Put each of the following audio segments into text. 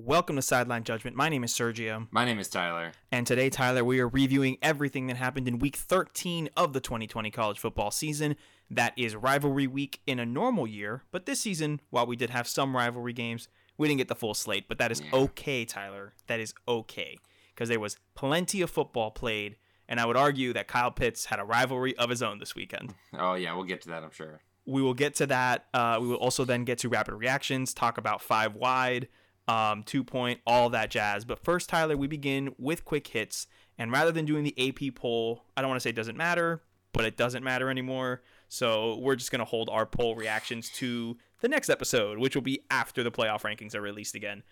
Welcome to Sideline Judgment. My name is Sergio, My name is Tyler. and today, Tyler, we are reviewing everything that happened in week 13 of the 2020 college football season. That is rivalry week in a normal year, but this season, while we did have some rivalry games, we didn't get the full slate, but that is Yeah. okay, Tyler. That is okay because there was plenty of football played, and I would argue that Kyle Pitts had a rivalry of his own this weekend. Oh yeah, we'll get to that. I'm sure. We will get to that. Uh, we will also then get to rapid reactions, talk about five wide, um, two point, all that jazz. But first, Tyler, we begin with quick hits. And rather than doing the AP poll, I don't want to say it doesn't matter, but it doesn't matter anymore. So we're just going to hold our poll reactions to the next episode, which will be after the playoff rankings are released again.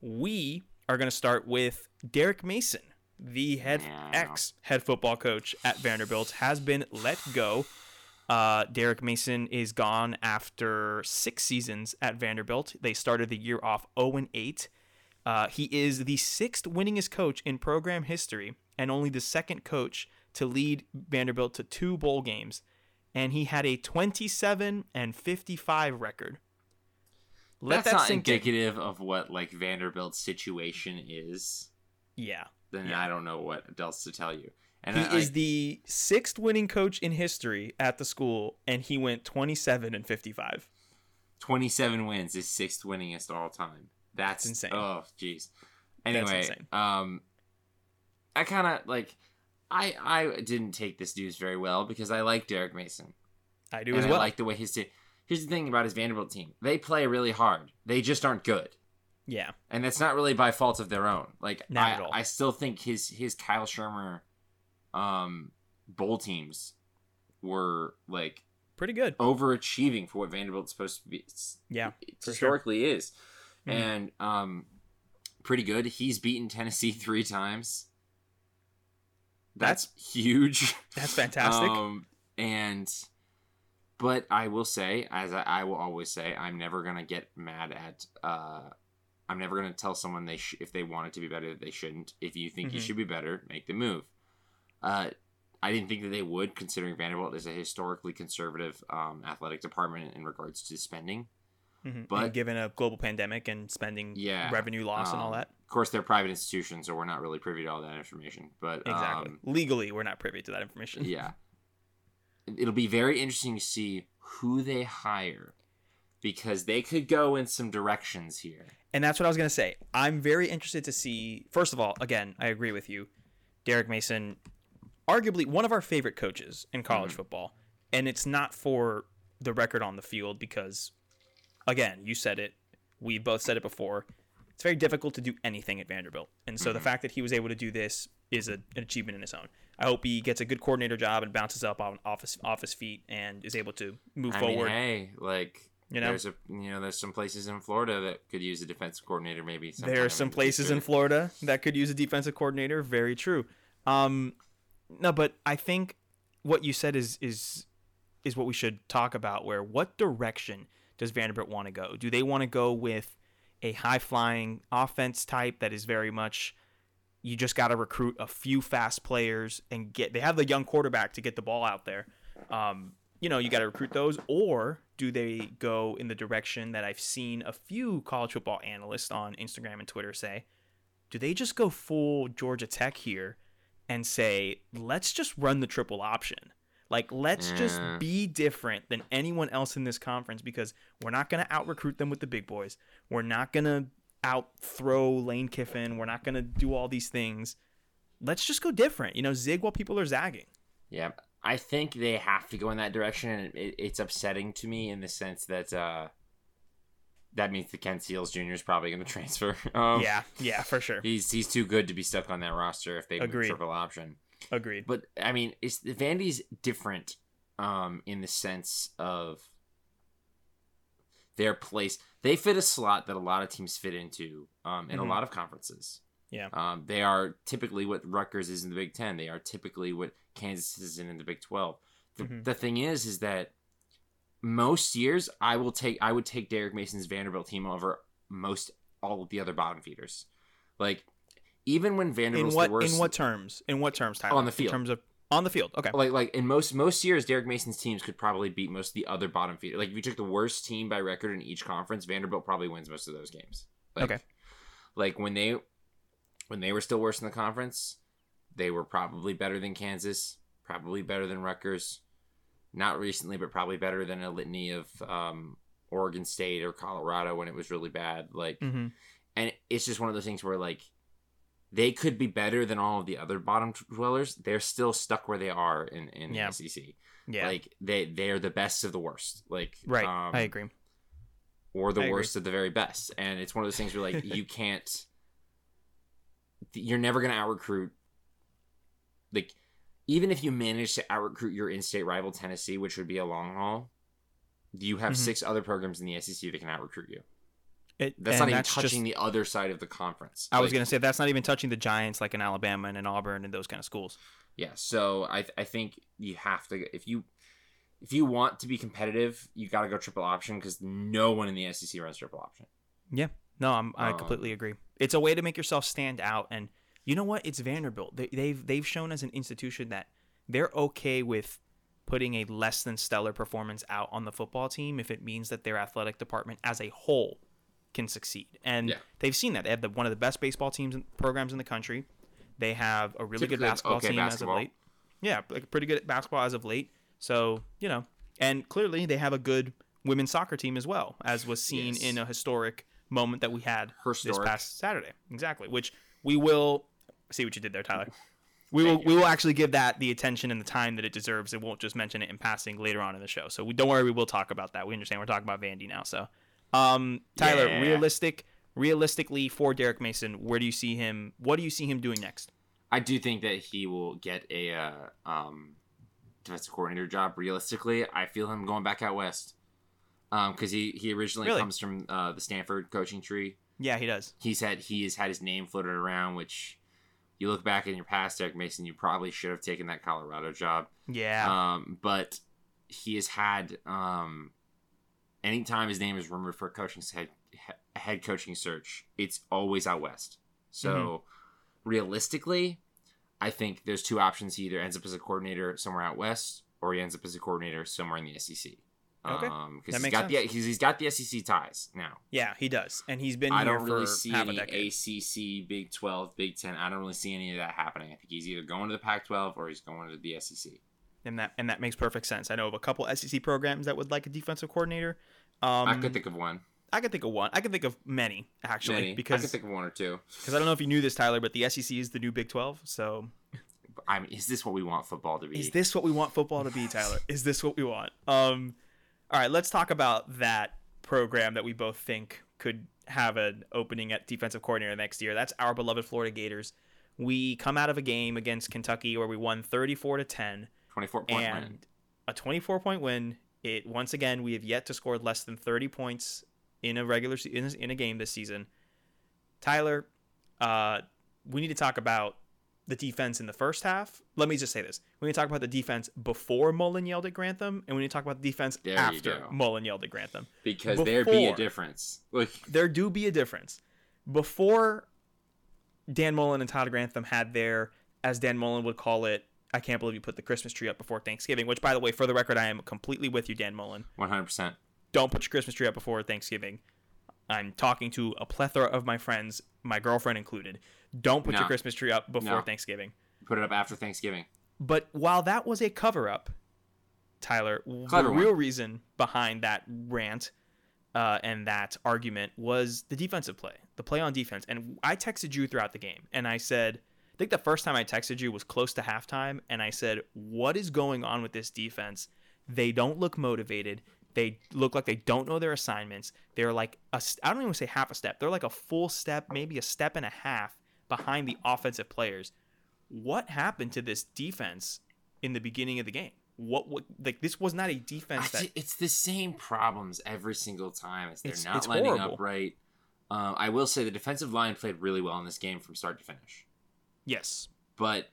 We are going to start with Derek Mason, the head ex head football coach at Vanderbilt, has been let go. Uh, Derek Mason is gone after six seasons at Vanderbilt. They started the year off 0 8. Uh, he is the sixth winningest coach in program history and only the second coach to lead Vanderbilt to two bowl games. And he had a 27 and 55 record. Let That's that not sink in. indicative of what like Vanderbilt's situation is. Yeah. Then Yeah. I don't know what else to tell you. And He I, is like, the sixth winning coach in history at the school, and he went 27 and 55. 27 wins, is sixth winningest all time. That's It's insane. Oh, jeez. Anyway, um, I kind of like. I I didn't take this news very well because I like Derek Mason. I do and as I like the way his team. Here's the thing about his Vanderbilt team: they play really hard. They just aren't good. yeah. and that's not really by fault of their own. Like Not I, at all. I still think his his Kyle Shurmur, um, bowl teams were like Pretty good. overachieving for what Vanderbilt's supposed to be. Yeah. for sure. historically is, Mhm. and um, pretty good. He's beaten Tennessee three times. That's, huge. That's fantastic. Um, and but I will say, as I, I will always say, I'm never gonna get mad at. Uh, I'm never gonna tell someone they sh- if they want it to be better that they shouldn't. If you think you Mhm. should be better, make the move. Uh, I didn't think that they would, considering Vanderbilt is a historically conservative um, athletic department in regards to spending. Mhm. but- And given a global pandemic and spending Yeah, revenue loss and all um, that. Of course, they're private institutions, so we're not really privy to all that information. But Exactly. um, Legally, we're not privy to that information. yeah it'll be very interesting to see who they hire because they could go in some directions here And that's what I was going to say. I'm very interested to see. First of all, again, I agree with you. Derek Mason, arguably one of our favorite coaches in college Mhm. football. And it's not for the record on the field because, again, you said it. We both said it before. It's very difficult to do anything at Vanderbilt. And so the Mhm. fact that he was able to do this is a, an achievement in its own. I hope he gets a good coordinator job and bounces up on off his, off his feet and is able to move I forward. mean, hey like You know? there's a you know there's some places in Florida that could use a defensive coordinator maybe There are some places in. Florida that could use a defensive coordinator. Very true. Um, no, but I think what you said is is is what we should talk about. Where what direction does Vanderbilt want to go? Do they want to go with a high flying offense type that is very much you just got to recruit a few fast players and get they have the young quarterback to get the ball out there. Um, you know, you got to recruit those, or do they go in the direction that I've seen a few college football analysts on Instagram and Twitter say? Do they just go full Georgia Tech here and say, let's just run the triple option? Like, let's just be different than anyone else in this conference because we're not going to out recruit them with the big boys. We're not going to out throw Lane Kiffin. We're not going to do all these things. Let's just go different. You know, zig while people are zagging. yeah I think they have to go in that direction and it, it's upsetting to me in the sense that uh that means the Ken Seals Jr. is probably going to transfer. Um, yeah, yeah, for sure. He's he's too good to be stuck on that roster if they Agreed. triple option. Agreed. But I mean, it's Vandy's different um in the sense of their place. They fit a slot that a lot of teams fit into um in Mhm. a lot of conferences. Yeah. Um they are typically what Rutgers is in the Big 10. They are typically what Kansas is in in the Big 12. The, Mhm. the thing is is that most years I will take I would take Derek Mason's Vanderbilt team over most all of the other bottom feeders. Like even when in Vanderbilt's what the worst in what terms? In what terms, Tyler? On the field. In terms of on the field. Okay. like like in most most years, Derek Mason's teams could probably beat most of the other bottom feeders. Like if you took the worst team by record in each conference, Vanderbilt probably wins most of those games. Like, Okay. Like when they when they were still worse in the conference, they were probably better than Kansas, probably better than Rutgers. Not recently, but probably better than a litany of um, Oregon State or Colorado when it was really bad. Like, Mm-hmm. and it's just one of those things where like they could be better than all of the other bottom dwellers. They're still stuck where they are in in Yeah. the SEC. Yeah. Like they they are the best of the worst. Like right. um, I agree. or the I agree. worst of the very best. And it's one of those things where like you can't you're never gonna out recruit like even if you manage to out recruit your in state rival Tennessee, which would be a long haul, you have Mhm. six other programs in the SEC that can out recruit you. It, That's not even that's touching just- the other side of the conference. I was gonna say that's not even touching the giants like in Alabama and in Auburn and those kind of schools. Yeah, so I I think you have to if you if you want to be competitive, you got to go triple option because no one in the SEC runs triple option. Yeah, no, I'm, I Um, completely agree. It's a way to make yourself stand out, and you know what? It's Vanderbilt. They, they've they've shown as an institution that they're okay with putting a less than stellar performance out on the football team if it means that their athletic department as a whole can succeed. And Yeah. they've seen that. They have the, one of the best baseball teams and programs in the country. They have a really good basketball okay team basketball. as of late. Yeah, like pretty good at basketball as of late. So you know, and clearly they have a good women's soccer team as well, as was seen Yes. in a historic moment that we had this past Saturday. Exactly, which we will see what you did there, Tyler. We Thank will we will actually give that the attention and the time that it deserves. It won't just mention it in passing later on in the show. So we, don't worry, we will talk about that. We understand we're talking about Vandy now. So, um, Tyler, Yeah. realistic, realistically for Derek Mason, where do you see him? What do you see him doing next? I do think that he will get a uh, um, defensive coordinator job. Realistically, I feel him going back out west because he he originally Really? comes from uh, the Stanford coaching tree. Yeah, he does. He's had he has had his name floated around, which you look back in your past, Derek Mason, you probably should have taken that Colorado job. Yeah, Um, but he has had um, anytime his name is rumored for a coaching head head coaching search, it's always out west. So Mm-hmm. realistically, I think there's two options. He either ends up as a coordinator somewhere out west, or he ends up as a coordinator somewhere in the SEC. Okay. Um, That because he's makes got the sense. he's, he's got the SEC ties now. yeah, he does, and he's been I don't really see any. ACC, Big Twelve, Big Ten. I don't really see any of that happening. I think he's either going to the Pac-12 or he's going to the SEC. and that and that makes perfect sense. I know of a couple SEC programs that would like a defensive coordinator. Um, I could think of one. I could think of one. I could think of many actually Many. I because could think of one or two. because I don't know if you knew this, Tyler, but the SEC is the new Big Twelve. So I mean, is this what we want football to be? is this what we want football to be, Tyler? is this what we want? Um, all right, let's talk about that program that we both think could have an opening at defensive coordinator next year. That's our beloved Florida Gators. We come out of a game against Kentucky where we won 34 to 10 24 point and win. a 24 point win. It once again we have yet to score less than 30 points in a regular se- in a, in a game this season. Tyler, uh, we need to talk about the defense in the first half. Let me just say this: we need to talk about the defense before Mullen yelled at Grantham, and we need to talk about the defense There after. Mullen yelled at Grantham. Because there be a difference. Like, There do be a difference. Before Dan Mullen and Todd Grantham had their, as Dan Mullen would call it, I can't believe you put the Christmas tree up before Thanksgiving. Which, by the way, for the record, I am completely with you, Dan Mullen. 100%. Don't put your Christmas tree up before Thanksgiving. I'm talking to a plethora of my friends, my girlfriend included. Don't put No. your Christmas tree up before No. Thanksgiving. Put it up after Thanksgiving. But while that was a cover up, Tyler, Clever the one. real reason behind that rant uh, and that argument was the defensive play, the play on defense. And I texted you throughout the game, and I said, I think the first time I texted you was close to halftime, and I said, What is going on with this defense? They don't look motivated. They look like they don't know their assignments. They're like a, I don't even say half a step. They're like a full step, maybe a step and a half behind the offensive players. What happened to this defense in the beginning of the game? What, what like this was not a defense that it's the same problems every single time. As they're It's- not it's lining horrible. up right. Um, I will say the defensive line played really well in this game from start to finish. yes, But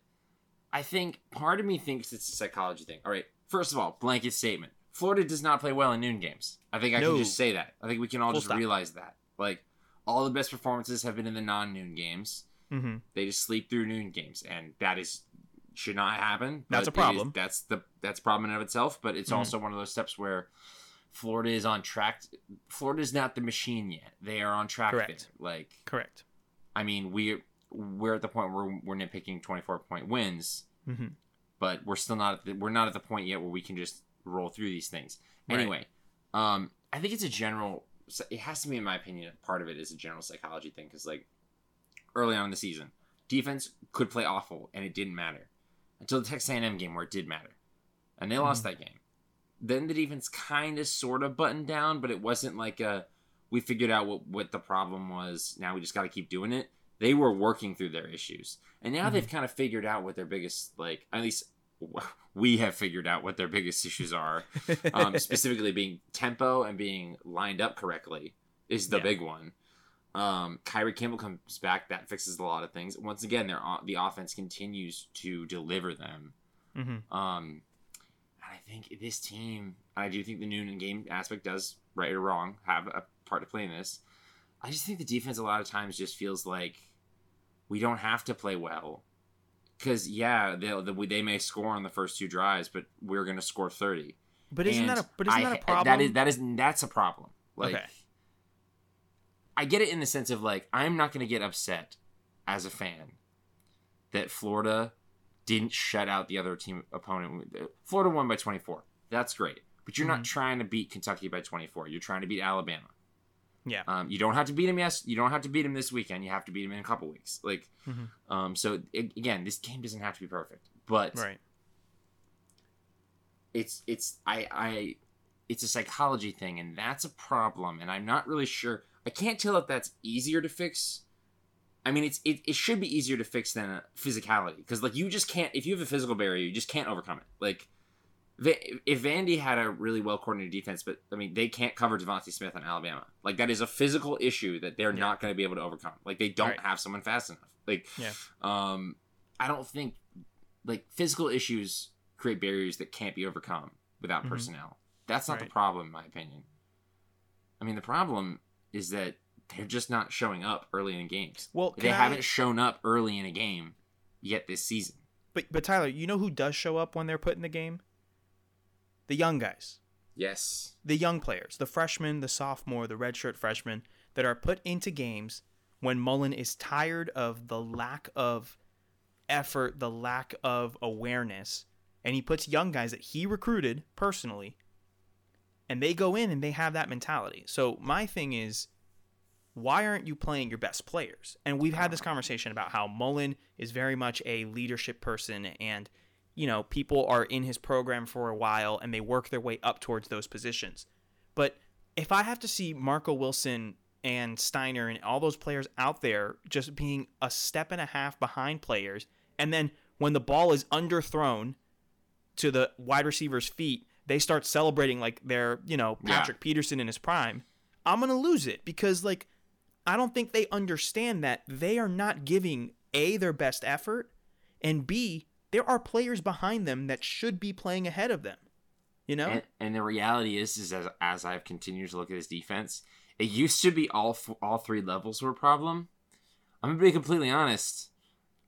I think part of me thinks it's a psychology thing. All right, first of all, blanket statement: Florida does not play well in noon games. I think I No. can just say that. I think we can all Full just stop. realize that. Like all the best performances have been in the non-noon games. Mm-hmm. They just sleep through noon games, and that is should not happen. That's a it is- problem. that's the that's a problem in and of itself. But it's Mhm. also one of those steps where Florida is on track. Florida is not the machine yet. They are on track Correct. there. Like correct. I mean, we we're at the point where we're nitpicking 24 point wins, Mm-hmm. but we're still not at the, we're not at the point yet where we can just roll through these things. Right. Anyway, um, I think it's a general. It has to be, in my opinion, part of it is a general psychology thing because like early on in the season, defense could play awful and it didn't matter until the Texas A&M game where it did matter, and they lost that game. Then the defense kind of sort of buttoned down, but it wasn't like a we figured out what what the problem was. Now we just got to keep doing it. They were working through their issues, and now they've kind of figured out what their biggest like at least we have figured out what their biggest issues are um, specifically being tempo and being lined up correctly is the Yeah. big one. Um, Kyree Campbell comes back, that fixes a lot of things. Once again, their the offense continues to deliver them. Mm-hmm. Um, and I think this team, I do think the noon and game aspect does, right or wrong, have a part to play in this. I just think the defense a lot of times just feels like we don't have to play well. Because yeah, they they they may score on the first two drives, but we're going to score thirty. But isn't And that a but isn't I- that a problem? That is that is that's a problem. Like, Okay. I get it in the sense of like I'm not going to get upset as a fan that Florida didn't shut out the other team opponent. Florida won by 24. That's great, but you're Mhm. not trying to beat Kentucky by 24. You're trying to beat Alabama. Yeah. Um, you don't have to beat him. Yes, you don't have to beat him this weekend. You have to beat him in a couple weeks. Like, Mhm. um, so a- again, this game doesn't have to be perfect, but right. it's it's I I it's a psychology thing and that's a problem and I'm not really sure I can't tell if that's easier to fix. I mean it's it, it should be easier to fix than physicality because like you just can't if you have a physical barrier you just can't overcome it. Like if Vandy had a really well coordinated defense, but I mean they can't cover DeVonta Smith on Alabama. Like that is a physical issue that they're Yeah. not going to be able to overcome. Like they don't Right. have someone fast enough. Like Yeah. um, I don't think like physical issues create barriers that can't be overcome without Mhm. personnel. That's not the problem, in my opinion. I mean, the problem is that they're just not showing up early in games. Well, They I- haven't shown up early in a game yet this season. But but Tyler, you know who does show up when they're put in the game? The young guys. Yes. the young players, the freshmen, the sophomore, the redshirt freshmen that are put into games when Mullen is tired of the lack of effort, the lack of awareness, and he puts young guys that he recruited personally, and they go in and they have that mentality. So my thing is, why aren't you playing your best players? And we've had this conversation about how Mullen is very much a leadership person and you know, people are in his program for a while and they work their way up towards those positions. But if I have to see Marco Wilson and Stiner and all those players out there just being a step and a half behind players, and then when the ball is underthrown to the wide receiver's feet, they start celebrating like they're, you know, Yeah. Patrick Peterson in his prime, I'm going to lose it because, like, I don't think they understand that they are not giving A, their best effort, and B, there are players behind them that should be playing ahead of them. You know? And, and the reality is, is as, as I've continued to look at his defense, it used to be all all three levels were a problem. I'm gonna be completely honest.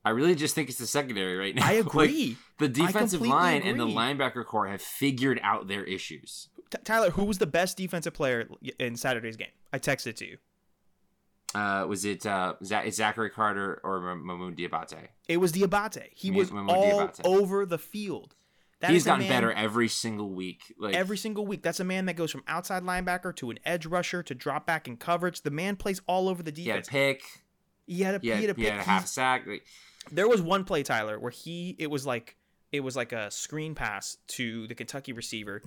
I really just think it's the secondary right now. I Like, agree. the defensive line and the linebacker core have figured out their issues. T- Tyler, who was the best defensive player in Saturday's game? I texted to you. Uh, was it uh, Za- Zachary Carter or M- Mohamoud Diabate? It was Diabate. He was Mamoud all Diabate. over the field. That He's gotten man- better every single week. Like every single week. That's a man that goes from outside linebacker to an edge rusher to drop back in coverage. The man plays all over the defense. he had a pick. He had a, He had, he had a he had a half sack. Like, there was one play Tyler where he it was like it was like a screen pass to the Kentucky receiver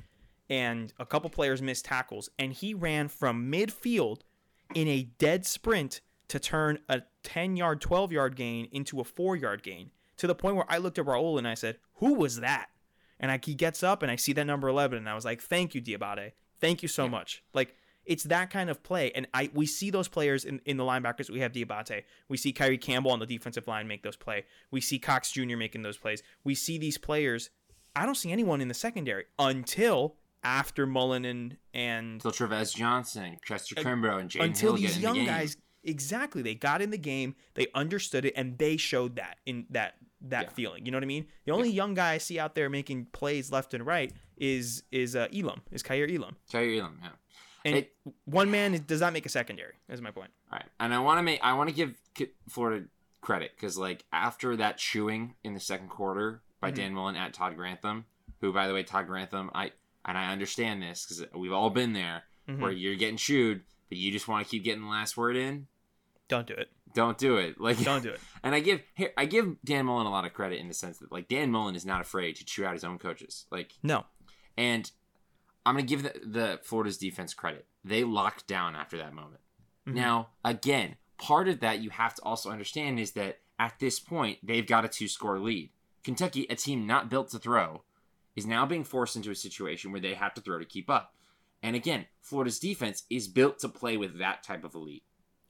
and a couple players missed tackles and he ran from midfield in a dead sprint to turn a 10 yard 12 yard gain into a 4 yard gain to the point where I looked at Raul and I said who was that? And I, he gets up and I see that number 11 and I was like thank you Diabate. Thank you so Yeah. much. Like it's that kind of play. And I we see those players in, in the linebackers. We have Diabate we see Kyree Campbell on the defensive line make those play. We see Cox Jr. making those plays. We see these players I don't see anyone in the secondary until after Mullen and and until Trevez Johnson, Chester Uh, Kimbrough, and Jaden until Hill these the young game. guys exactly. They got in the game they understood it and they showed that in that that Yeah. feeling. You know what i mean? The only young guy i see out there making plays left and right is is uh elam is Kaiir elam. Kaiir Elam, yeah. And It- one man does not make a secondary. Is my point. All right, and I want to make I want to give Florida credit because like after that chewing in the second quarter by Mhm. Dan Mullen at Todd Grantham, who by the way Todd Grantham, I and I understand this because we've all been there Mhm. where you're getting chewed, but you just want to keep getting the last word in. Don't do it. Don't do it. Like Don't do it. And I give here I give Dan Mullen a lot of credit in the sense that like Dan Mullen is not afraid to chew out his own coaches. Like No. and I'm gonna give the, the Florida's defense credit. They locked down after that moment. Mhm. Now, again, part of that you have to also understand is that at this point they've got a two score lead. Kentucky, a team not built to throw, is now being forced into a situation where they have to throw to keep up. And again, Florida's defense is built to play with that type of elite.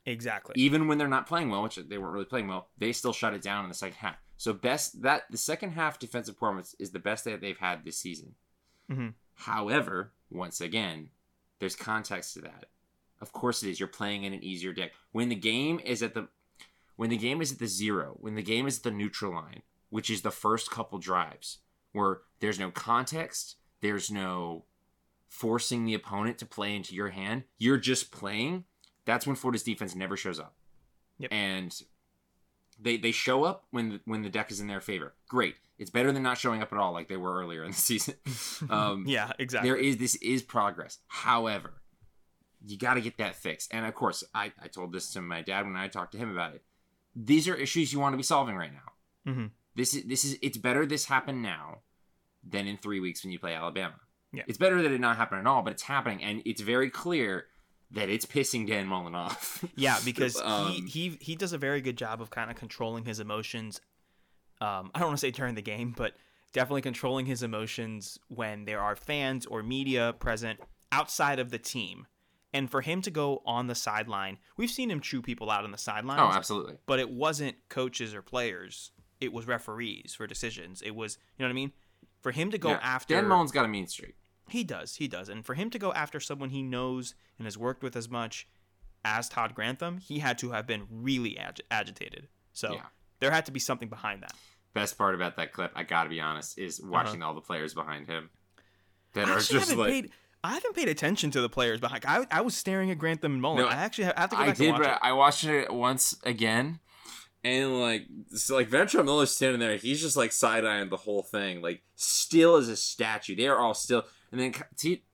Exactly. even when they're not playing well, which they weren't really playing well, they still shut it down in the second half. So best that the second half defensive performance is the best that they've had this season. Mhm. However, once again, there's context to that. Of course it is. You're playing in an easier deck. When the game is at the when the game is at the zero, when the game is at the neutral line, which is the first couple drives, where there's no context, there's no forcing the opponent to play into your hand, you're just playing. That's when Florida's defense never shows up. Yep. And they they show up when when the deck is in their favor. Great. It's better than not showing up at all like they were earlier in the season. Um, yeah. Exactly. there is this is progress. However, you got to get that fixed. And of course, I, I told this to my dad when I talked to him about it. These are issues you want to be solving right now. Mhm. This is this is it's better this happen now than in three weeks when you play Alabama. Yeah. It's better that it not happen at all, but it's happening, and it's very clear that it's pissing Dan Mullen off. Yeah, because Um, he, he he does a very good job of kind of controlling his emotions. Um, I don't want to say during the game, but definitely controlling his emotions when there are fans or media present outside of the team. And for him to go on the sideline, we've seen him chew people out on the sideline. oh, absolutely. but it wasn't coaches or players. It was referees for decisions. It was, you know what I mean? For him to go Yeah, after Dan Mullen's got a mean streak. He does, he does. And for him to go after someone he knows and has worked with as much as Todd Grantham, he had to have been really agi- agitated. So Yeah. there had to be something behind that. Best part about that clip, I gotta be honest, is watching all the players behind him that Uh-huh. I are just haven't like. paid. I haven't paid attention to the players behind. I, I was staring at Grantham and Mullen. No, I actually have, I have to go I back did, and watch but it. I watched it once again, and like, so like Ventrell Miller's standing there. He's just like side eyeing the whole thing, like still as a statue. They are all still, and then T-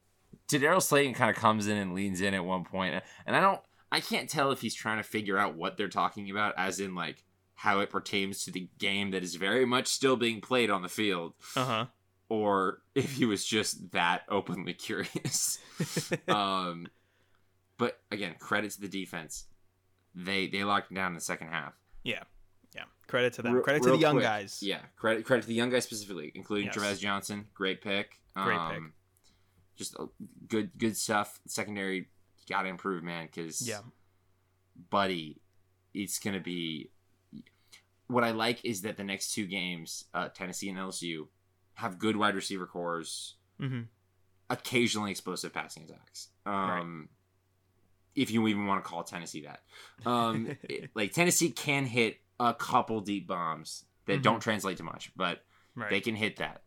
Daryl Slayton kind of comes in and leans in at one point, and I don't, I can't tell if he's trying to figure out what they're talking about, as in like how it pertains to the game that is very much still being played on the field, Uh huh. or if he was just that openly curious. um, but again, credit to the defense. They they locked him down in the second half. yeah, yeah. Credit to them. Real- Credit to the young quick, guys. Yeah, credit credit to the young guys specifically, including Yes. Travis Johnson. Great pick. Great pick. Just uh, good good stuff. Secondary got to improve, man. Because Yeah. buddy, it's gonna be. What I like is that the next two games, uh, Tennessee and LSU, have good wide receiver cores Mm-hmm. occasionally explosive passing attacks. Um, If you even want to call Tennessee that, um, it- like Tennessee can hit a couple deep bombs that Mhm. don't translate to much, but Right. they can hit that.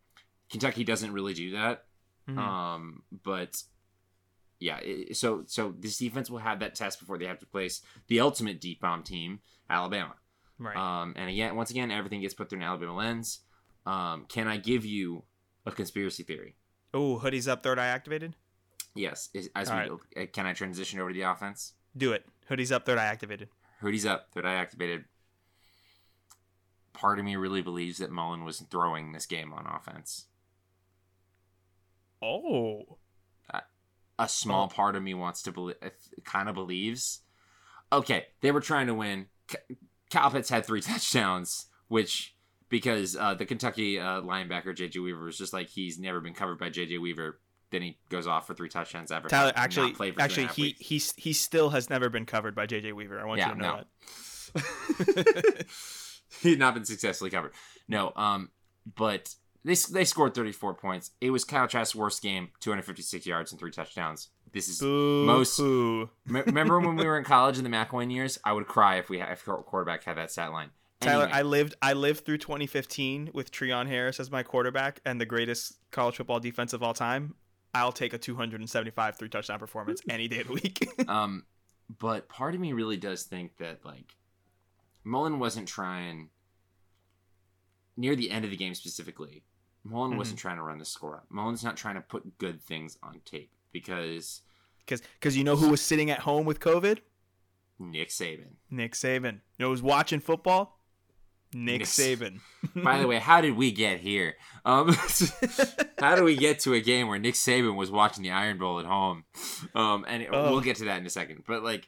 Kentucky doesn't really do that. Mhm. Um, but yeah, it, so so this defense will have that test before they have to place the ultimate deep bomb team, Alabama. right. Um, and again, once again, everything gets put through an Alabama lens. Um, can I give you a conspiracy theory? oh, hoodies up, third eye activated. Yes. Is, as All we right. uh, can I transition over to the offense? Do it. Hoodies up, third eye activated. Hoodie's up, third eye activated. Part of me really believes that Mullen was throwing this game on offense. Oh. A small Oh. part of me wants to believe, kind of believes. Okay, they were trying to win. Ca- had three touchdowns, which because uh, the Kentucky uh, linebacker JJ Weaver was just like he's never been covered by JJ Weaver. Then he goes off for three touchdowns ever. Tyler, actually, played for two and a actually, he weeks. he he still has never been covered by JJ Weaver. I want Yeah, you to know no. that. He's not been successfully covered. No, um, but they they scored 34 points. It was Kyle Trask's worst game, 256 yards and three touchdowns. This is Boo Most-. Me- remember when we were in college in the McElwain years? I would cry if we had, if quarterback had that stat line. Tyler, Anyway, I lived I lived through 2015 with Treon Harris as my quarterback and the greatest college football defense of all time. I'll take a 275 three touchdown performance any day of the week. um, but part of me really does think that like Mullen wasn't trying near the end of the game specifically. Mullen wasn't trying to run the score up. Mullen's not trying to put good things on tape because Because because you know who was sitting at home with COVID? Nick Saban. Nick Saban. You know who's watching football? Nick Nick- Saban. By the way, how did we get here? Um, how do we get to a game where Nick Saban was watching the Iron Bowl at home? Um, and it- Oh. we'll get to that in a second. But like,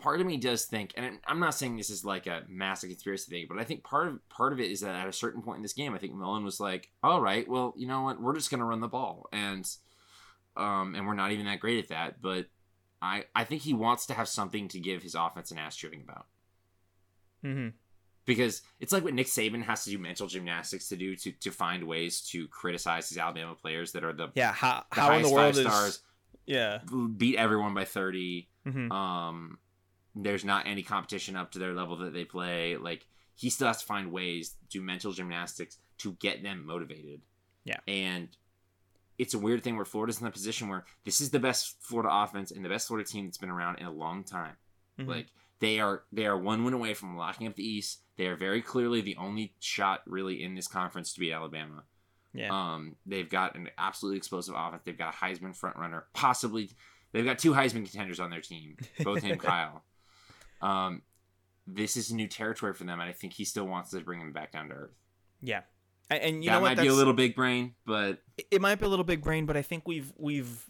part of me does think, and I'm not saying this is like a massive conspiracy thing, but I think part of part of it is that at a certain point in this game, I think Mullen was like, "All right, well, you know what? We're just gonna run the ball," and um, and we're not even that great at that. But I I think he wants to have something to give his offense an ass shooting about hmm because it's like what Nick Saban has to do mental gymnastics to do to, to find ways to criticize these Alabama players that are the, Yeah. How the how in the world is stars, yeah. beat everyone by 30. hmm Um, there's not any competition up to their level that they play. Like he still has to find ways to do mental gymnastics to get them motivated. Yeah. And it's a weird thing where Florida's in the position where this is the best Florida offense and the best Florida team that's been around in a long time. Mhm. Like they are they are one win away from locking up the East. They are very clearly the only shot really in this conference to beat Alabama. yeah. Um, they've got an absolutely explosive offense. They've got a Heisman front runner, possibly. They've got two Heisman contenders on their team, both him, Kyle. Um, this is new territory for them, and I think he still wants to bring him back down to earth. yeah. And, and you that know what? might be a little big brain, but it might be a little big brain, but I think we've we've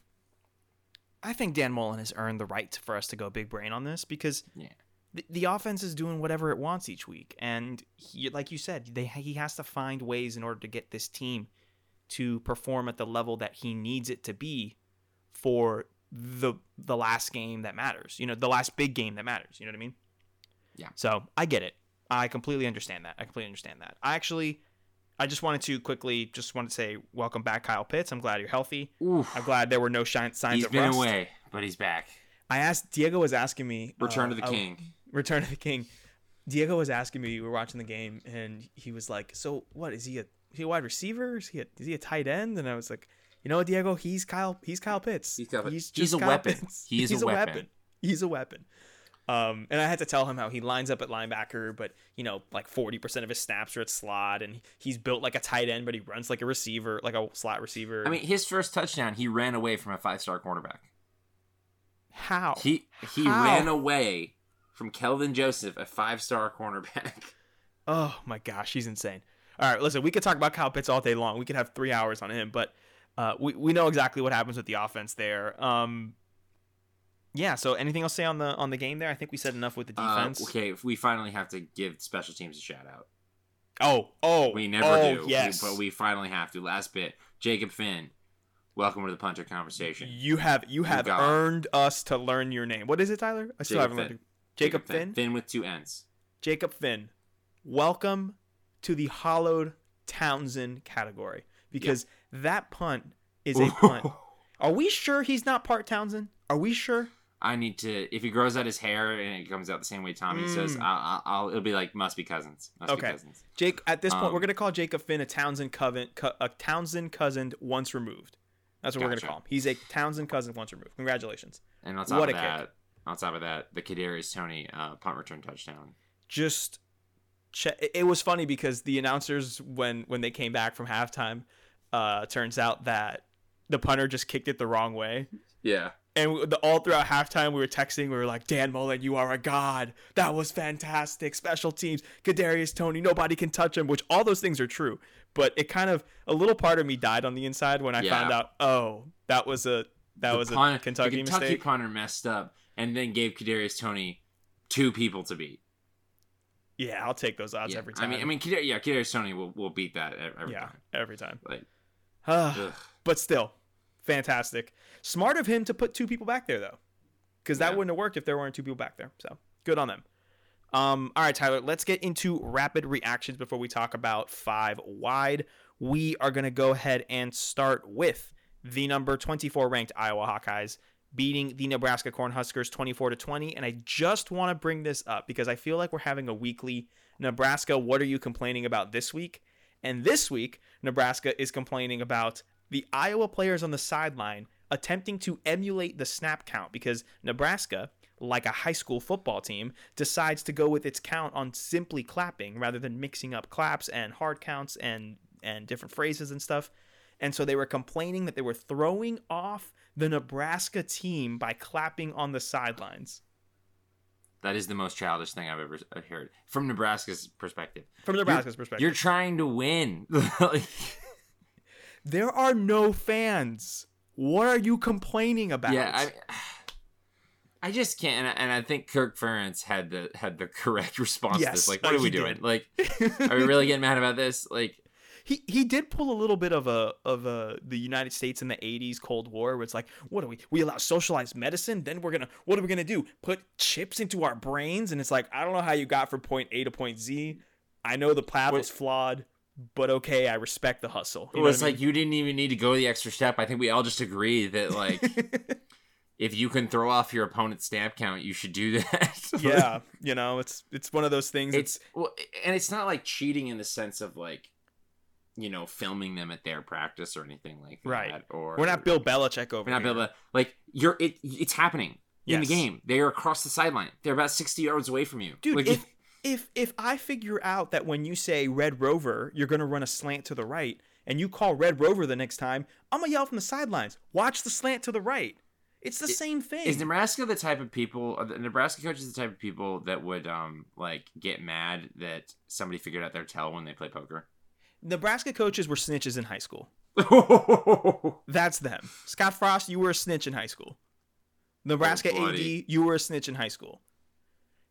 I think Dan Mullen has earned the right for us to go big brain on this because Yeah. the, the offense is doing whatever it wants each week, and he, like you said, they he has to find ways in order to get this team to perform at the level that he needs it to be for the the last game that matters. You know, the last big game that matters. You know what I mean? Yeah. So I get it. I completely understand that. I completely understand that. I actually, I just wanted to quickly, just wanted to say, welcome back, Kyle Pitts. I'm glad you're healthy. oof, I'm glad there were no shine, signs he's of been rust. away, but he's back. I asked Diego was asking me Return uh, to the I- King. Return to the King. Diego was asking me. We were watching the game, and he was like, "So what is he a? Is he a wide receiver? Is he a, is he a tight end?" And I was like, "You know, what, Diego, he's Kyle. He's Kyle Pitts. He's Kyle Pitts. He's just a Kyle weapon. Pitts. He is a he's weapon. He's a weapon." Um, and I had to tell him how he lines up at linebacker, but you know, like forty percent of his snaps are at slot, and he's built like a tight end, but he runs like a receiver, like a slot receiver. I mean, his first touchdown, he ran away from a five-star cornerback. how He he How? ran away from Kelvin Joseph, a five-star cornerback. Oh my gosh, he's insane. All right, listen, we could talk about Kyle Pitts all day long. We could have three hours on him, but uh, we we know exactly what happens with the offense there. Um, yeah. So anything else to say on the on the game there? I think we said enough with the Uh, defense. okay, we finally have to give special teams a shout out. Oh, oh, We never oh, do. Yes, but we finally have to. Last bit, Jacob Finn. Welcome to the punter conversation. you have you have got- earned us to learn your name. What is it, Tyler? I still Jacob haven't Finn. learned. it. Jacob Finn. Finn with two N's. Jacob Finn. Welcome to the hollowed Townsend category because that punt is a punt. Are we sure he's not part Townsend? Are we sure? I need to. If he grows out his hair and it comes out the same way Tommy says, Mm. I'll, I'll. It'll be like must be cousins. Must Okay. be cousins. Jake, at this point, Um, we're gonna call Jacob Finn a Townsend coven, a Townsend cousin once removed. That's what we're gonna call him. He's a Townsend cousin once removed. Congratulations. And on top What of a kick. that, on top of that, the Kadarius Toney uh, punt return touchdown. Just, che- it- it was funny because the announcers when when they came back from halftime, uh, turns out that the punter just kicked it the wrong way. Yeah. And the, all throughout halftime, we were texting. We were like, "Dan Mullen, you are a god. That was fantastic. Special teams, Kadarius Toney, nobody can touch him." Which all those things are true, but it kind of a little part of me died on the inside when I Yeah. found out, oh, that was a that The was punt- a Kentucky, the Kentucky mistake. punter messed up and then gave Kadarius Toney two people to beat. yeah, I'll take those odds Yeah. every time. I mean, I mean, yeah, Kadarius Toney will, will beat that every yeah, time. every time. Like. But still, fantastic. Smart of him to put two people back there though, because that Yeah. wouldn't have worked if there weren't two people back there. So good on them. Um, all right, Tyler, let's get into rapid reactions before we talk about five wide. We are going to go ahead and start with the number 24 ranked Iowa Hawkeyes beating the Nebraska Cornhuskers 24 to 20. And I just want to bring this up because I feel like we're having a weekly Nebraska, what are you complaining about this week? And this week, Nebraska is complaining about the Iowa players on the sideline attempting to emulate the snap count because Nebraska, like a high school football team, decides to go with its count on simply clapping rather than mixing up claps and hard counts and and different phrases and stuff. And so they were complaining that they were throwing off the Nebraska team by clapping on the sidelines. That is the most childish thing I've ever heard from Nebraska's perspective. From Nebraska's perspective, You're trying to win. there are no fans. What are you complaining about? yeah, I, I just can't. And I, and I think Kirk Ferentz had the had the correct response to Yes, this. Like, uh, what are we did. doing? Like, are we really getting mad about this? Like, he he did pull a little bit of a of a the United States in the 80s Cold War where it's like what do we we allow socialized medicine then we're going to what are we going to do put chips into our brains and it's like I don't know how you got from point A to point Z I know the path Wait. was flawed but okay I respect the hustle it You know was I like you didn't even need to go the extra step. I think we all just agree that like if you can throw off your opponent's snap count, you should do that. yeah you know it's it's one of those things it's well, and it's not like cheating in the sense of like you know filming them at their practice or anything like that. Right. Or we're not Bill Belichick over We're not here. able to like you're it. It's happening in the game. They are across the sideline. They're about sixty yards away from you, Dude, Like, if if if I figure out that when you say Red Rover, you're gonna run a slant to the right, and you call Red Rover the next time, I'm gonna yell from the sidelines. Watch the slant to the right. It's the same thing. is Nebraska the type of people? Are the Nebraska coaches the type of people that would um like get mad that somebody figured out their tell when they play poker? Nebraska coaches were snitches in high school. That's them. Scott Frost, you were a snitch in high school. Nebraska Oh, AD, you were a snitch in high school.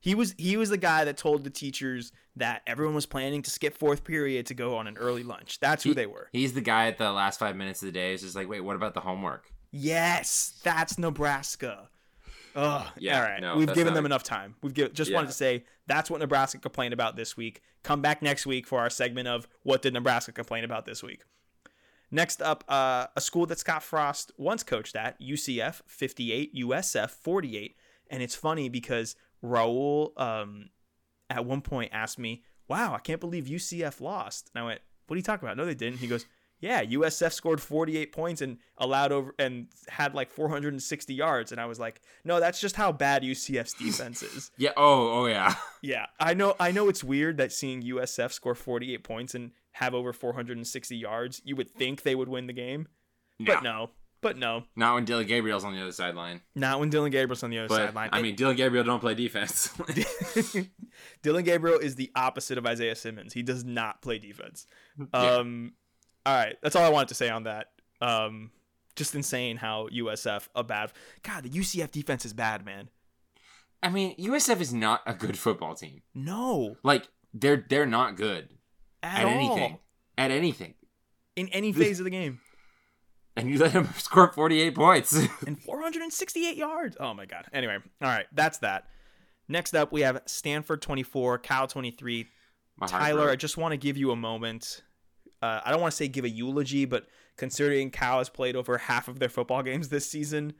He was he was the guy that told the teachers that everyone was planning to skip fourth period to go on an early lunch. That's who He- they were. He's the guy at the last five minutes of the day. Is just like, wait, what about the homework? Yes, that's Nebraska. Ugh. Yeah, all right. no, We've given them enough time. We've given, just Yeah. wanted to say that's what Nebraska complained about this week. Come back next week for our segment of what did Nebraska complain about this week. Next up, uh, a school that Scott Frost once coached at, UCF 58, USF 48. And it's funny because Raul um, at one point asked me, Wow, I can't believe UCF lost. And I went, What are you talking about? No, they didn't. He goes, Yeah, USF scored 48 points and allowed over and had like 460 yards. And I was like, No, that's just how bad UCF's defense is. Yeah. Oh. Oh yeah. Yeah, I know. I know it's weird that seeing USF score 48 points and have over 460 yards, you would think they would win the game, but no. But no, Not when Dillon Gabriel's on the other sideline. not when Dillon Gabriel's on the other But sideline. I mean, Dillon Gabriel don't play defense. Dillon Gabriel is the opposite of Isaiah Simmons. He does not play defense. Yeah. Um, All right, that's all I wanted to say on that. Um, just insane how USF a bad. God, the UCF defense is bad, man. I mean, USF is not a good football team. No, Like they're they're not good at, at, anything. At anything. in any phase of the game. And you let them score 48 points. and 468 yards. Oh my god. Anyway, all right, that's that. Next up, we have Stanford 24, Cal 23. My Tyler, I just want to give you a moment. Uh, I don't want to say give a eulogy, but considering Cal has played over half of their football games this season,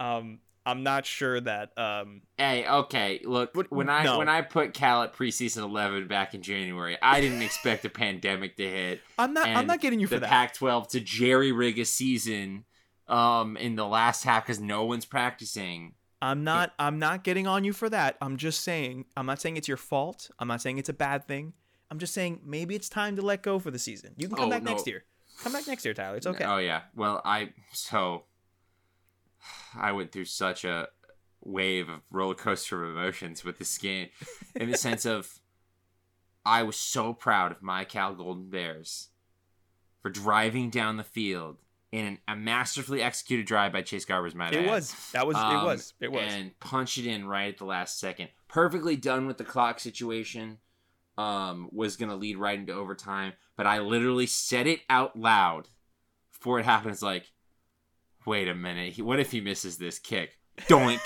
um, I'm not sure that. Um, Hey, okay. Look, What- when I no. when I put Cal at preseason 11 back in January, I didn't expect a pandemic to hit. I'm not. I'm not getting you for the that. Pac-12 to jerry rig a season um in the last half because no one's practicing. I'm not. I'm not getting on you for that. I'm just saying. I'm not saying it's your fault. I'm not saying it's a bad thing. I'm just saying maybe it's time to let go for the season. You can come Oh, back no. next year. Come back next year, Tyler. It's okay. Oh yeah. Well, I so I went through such a wave of roller coaster of emotions with this game, in the sense of I was so proud of my Cal Golden Bears for driving down the field in an, a masterfully executed drive by Chase Garbers. My It was. That was. Um, it was. It was. and punch it in right at the last second. Perfectly done with the clock situation. Um, was gonna lead right into overtime, but I literally said it out loud before it happened. It's like, wait a minute, he, what if he misses this kick? Doink!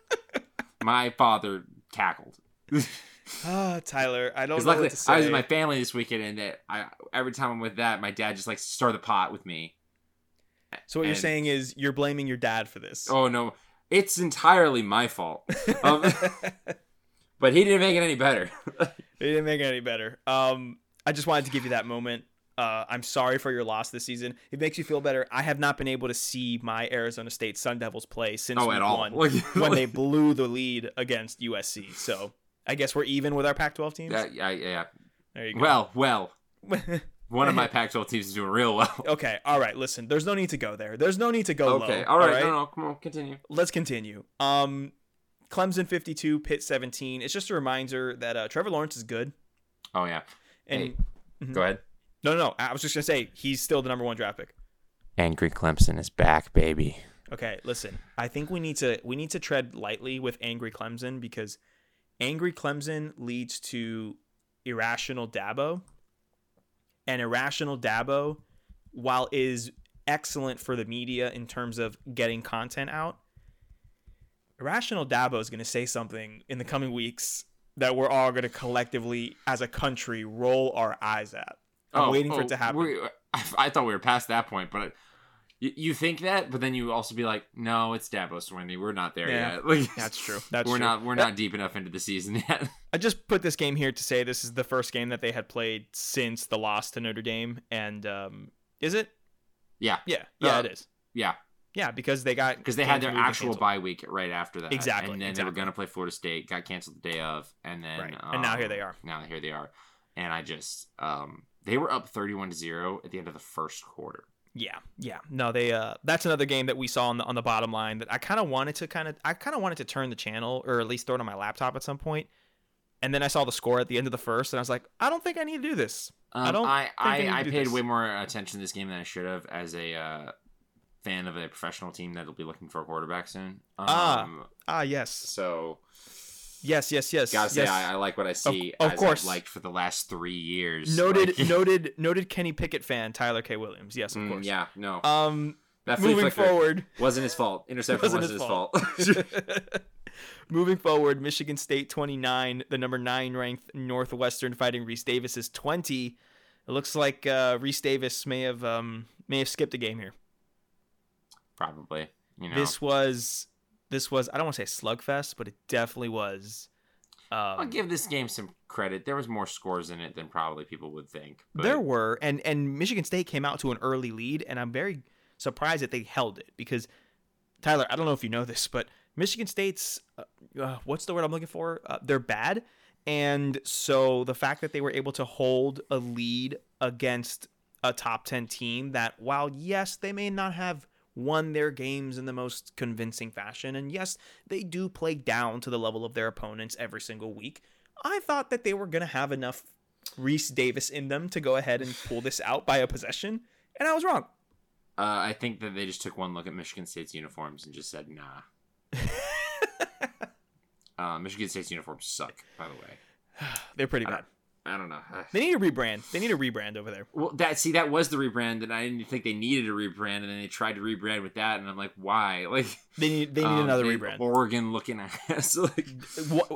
my father cackled. Ah, Tyler, I don't know luckily to. I was with my family this weekend, and that I every time I'm with that, my dad just likes to stir the pot with me. so what you're saying is you're blaming your dad for this. Oh no, it's entirely my fault. Um, but he didn't make it any better. he didn't make it any better. Um, I just wanted to give you that moment. Uh, I'm sorry for your loss this season. It makes you feel better. I have not been able to see my Arizona State Sun Devils play since Oh, week at all. one when they blew the lead against USC. So I guess we're even with our Pac-12 teams. Yeah, yeah, yeah. there you go. Well, well, one of my Pac-12 teams is doing real well. okay, all right. Listen, there's no need to go there. There's no need to go Okay, low. all right, no, no, come on, continue. let's continue. Um, Clemson 52, Pitt 17. It's just a reminder that uh, Trevor Lawrence is good. Oh yeah, And Hey. Mhm. go ahead. no, no, no. I was just gonna say he's still the number one draft pick. Angry Clemson is back, baby. Okay, listen. I think we need to we need to tread lightly with angry Clemson because angry Clemson leads to irrational Dabo, and irrational Dabo, while is excellent for the media in terms of getting content out, irrational Dabo is going to say something in the coming weeks that we're all going to collectively, as a country, roll our eyes at. I'm waiting for it to happen. Oh, we- I, I thought we were past that point, but you, you think that, but then you also be like, no, it's Dabo Swinney. We're not there Yeah, yet. Like, That's true. That's we're true. not. We're not deep enough into the season yet. I just put this game here to say this is the first game that they had played since the loss to Notre Dame, and um, is it? yeah, Yeah, yeah, Uh, it is. yeah, Yeah, because they got because they had their actual bye week right after that. Exactly, and then they were gonna play Florida State. Got canceled the day of, and then Right, and now here um, they are. Now here they are, and I just um they were up thirty-one to zero at the end of the first quarter. Yeah, yeah. No, they. Uh, that's another game that we saw on the on the bottom line that I kind of wanted to kind of I kind of wanted to turn the channel or at least throw it on my laptop at some point, and then I saw the score at the end of the first, and I was like, I don't think I need to do this. Um, I don't I I I, I paid this. way more attention to this game than I should have as a uh, fan of a professional team that'll be looking for a quarterback soon. Um, Ah, Ah, yes, So yes, yes, yes. gotta say yes. I, I like what I see. of as course. I've liked for the last three years. noted, Like- noted, noted. Kenny Pickett fan Tyler K. Williams. Yes, of Mm, course. yeah, no, Um, that moving forward. wasn't his fault. Interception Wasn't wasn't, his his fault. fault. Moving forward, Michigan State 29, the number 9 ranked Northwestern fighting Rece Davis is 20. It looks like uh, Rece Davis may have um, may have skipped a game here. Probably, you know. This was this was I don't want to say slugfest, but it definitely was. I'll Um, give this game some credit. There was more scores in it than probably people would think. But there were and and Michigan State came out to an early lead, and I'm very surprised that they held it because Tyler, I don't know if you know this, but Michigan State's uh, uh, what's the word I'm looking for? Uh, they're bad, and so the fact that they were able to hold a lead against a top ten team that, while yes, they may not have won their games in the most convincing fashion, and yes, they do play down to the level of their opponents every single week. I thought that they were gonna have enough Rece Davis in them to go ahead and pull this out by a possession, and I was wrong. uh, I think that they just took one look at Michigan State's uniforms and just said, "Nah." uh, Michigan State's uniforms suck. By the way, They're pretty bad. I don't know. They need a rebrand. They need a rebrand over there. Well, that see that was the rebrand, and I didn't think they needed a rebrand, and then they tried to rebrand with that, and I'm like, why? Like They need they need um, another rebrand. Oregon looking ass. like,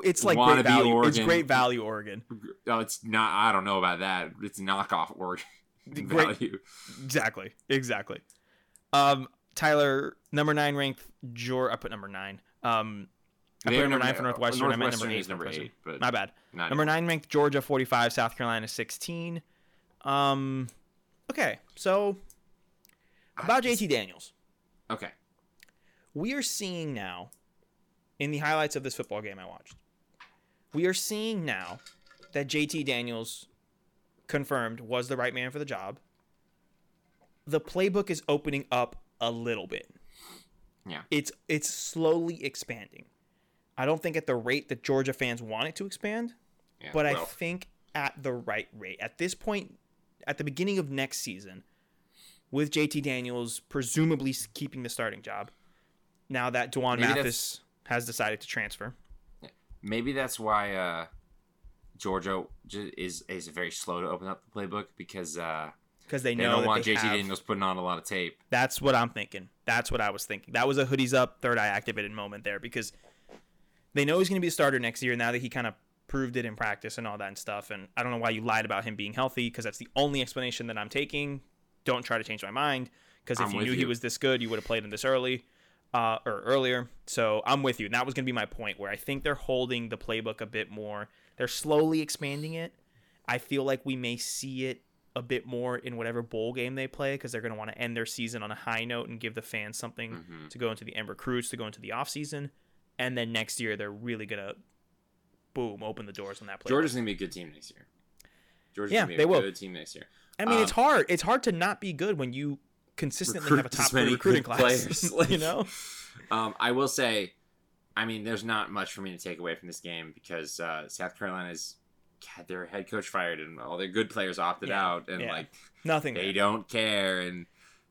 It's like great value. Oregon. It's great value, Oregon. oh, it's not. I don't know about that. It's knockoff Oregon Great- value. Exactly. Exactly. Um, Tyler, number nine ranked. Jor, I put number nine. Um, I put number nine for Northwestern. I meant number Northwestern eight is number eight, but My bad. Number nine ranked Georgia, forty-five. South Carolina, sixteen. Um, okay. So about JT Daniels. Okay. we are seeing now in the highlights of this football game I watched. We are seeing now that JT Daniels confirmed was the right man for the job. The playbook is opening up a little bit. Yeah. It's it's slowly expanding. I don't think at the rate that Georgia fans want it to expand, Yeah, but I think at the right rate. At this point, at the beginning of next season, with JT Daniels presumably keeping the starting job, now that D'Wan Maybe Mathis has decided to transfer. maybe that's why uh, Georgia is is very slow to open up the playbook because uh, Because they they know don't that want they JT have- Daniels putting on a lot of tape. That's what I'm thinking. That's what I was thinking. That was a hoodies up, third eye activated moment there because they know he's going to be a starter next year now that he kind of proved it in practice and all that and stuff. And I don't know why you lied about him being healthy because that's the only explanation that I'm taking. Don't try to change my mind because if I'm you knew he was this good, you would have played him this early uh, or earlier. So I'm with you. And that was going to be my point where I think they're holding the playbook a bit more. They're slowly expanding it. I feel like we may see it a bit more in whatever bowl game they play because they're going to want to end their season on a high note and give the fans something Mhm. to go into the end recruits to go into the off season, and then next year they're really gonna boom open the doors on that play. Georgia's gonna be a good team next year. Georgia's Yeah, gonna be they a will. good team next year. I mean, it's um, hard. It's hard to not be good when you consistently have a top three recruiting class. players, like- you know, Um, I will say, I mean, there's not much for me to take away from this game because uh, South Carolina's had their head coach fired and all their good players opted Yeah, out, and yeah. like nothing. they there. don't care. And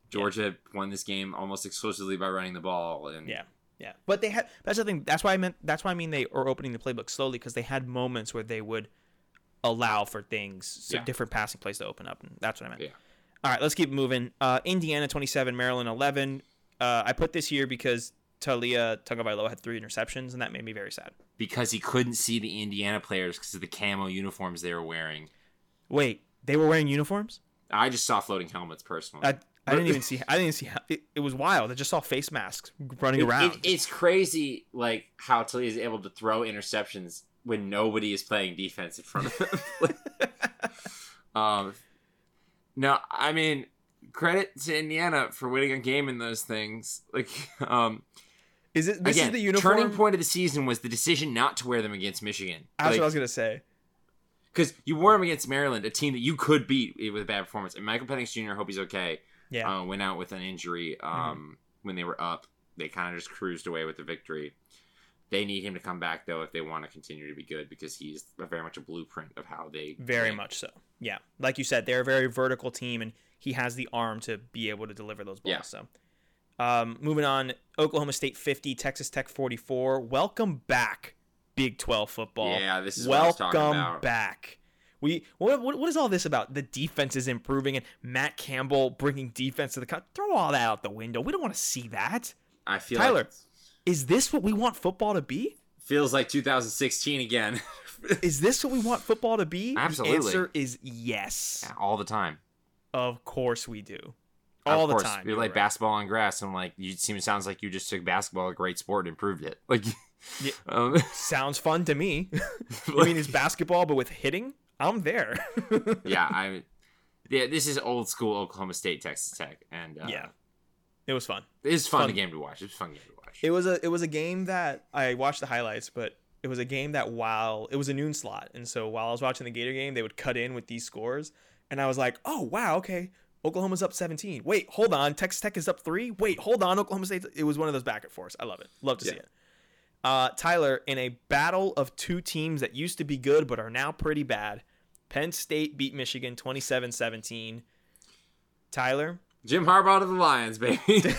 Georgia won this game almost exclusively by running the ball. And Yeah. Yeah, but they had. That's the thing. That's why I meant. That's why I mean they are opening the playbook slowly because they had moments where they would allow for things, so Yeah. different passing plays to open up, and that's what I meant. Yeah. All right, let's keep moving. Uh, Indiana twenty seven, Maryland eleven. Uh, I put this here because Taulia Tagovailoa had three interceptions, and that made me very sad. because he couldn't see the Indiana players because of the camo uniforms they were wearing. Wait, they were wearing uniforms? I just saw floating helmets personally. I, I didn't even see. I didn't see. How, it, it was wild. I just saw face masks running It- around. it- it's crazy, like how Taulia is able to throw interceptions when nobody is playing defense in front of him. um, no, I mean credit to Indiana for winning a game in those things. Like, um, is it? This again, is the uniform. turning point of the season was the decision not to wear them against Michigan. That's what I was gonna say. because you wore them against Maryland, a team that you could beat with a bad performance. And Michael Penix Jr. hope he's okay. Yeah. Mm-hmm. uh, went out with an injury um, when they were up. They kind of just cruised away with the victory. They need him to come back though if they want to continue to be good because he's very much a blueprint of how they Very win. much so. Yeah. Like you said, they're a very vertical team and he has the arm to be able to deliver those balls. Yeah. So um, moving on, Oklahoma State 50, Texas Tech 44. Welcome back, Big 12 football. Yeah, this is what I was Welcome back. We what, what what is all this about? The defense is improving and Matt Campbell bringing defense to the country. Throw all that out the window. We don't want to see that. I feel Tyler. like Is this what we want football to be? feels like 2016 again. Is this what we want football to be? Absolutely. The answer is yes. all the time. Of course we do. Of All course, the time. You're like right. basketball on grass. and like you seem sounds like you just took basketball, a great sport, and improved it. Like, Yeah. um, Sounds fun to me. I mean, it's basketball, but with hitting, I'm there. yeah, I. Yeah, this is old school Oklahoma State, Texas Tech, and uh, Yeah. It was fun. it's fun, Fun. a game to watch. It's a fun game to watch. It was a it was a game that I watched the highlights, but it was a game that while it was a noon slot, and so while I was watching the Gator game, they would cut in with these scores, and I was like, oh wow, okay, Oklahoma's up 17. Wait, hold on, Texas Tech is up three. Wait, hold on, Oklahoma State. It was one of those back and forths. I love it. Love to see it. Uh, Tyler, in a battle of two teams that used to be good but are now pretty bad, Penn State beat Michigan 27 17. Tyler, Jim Harbaugh to the Lions, baby.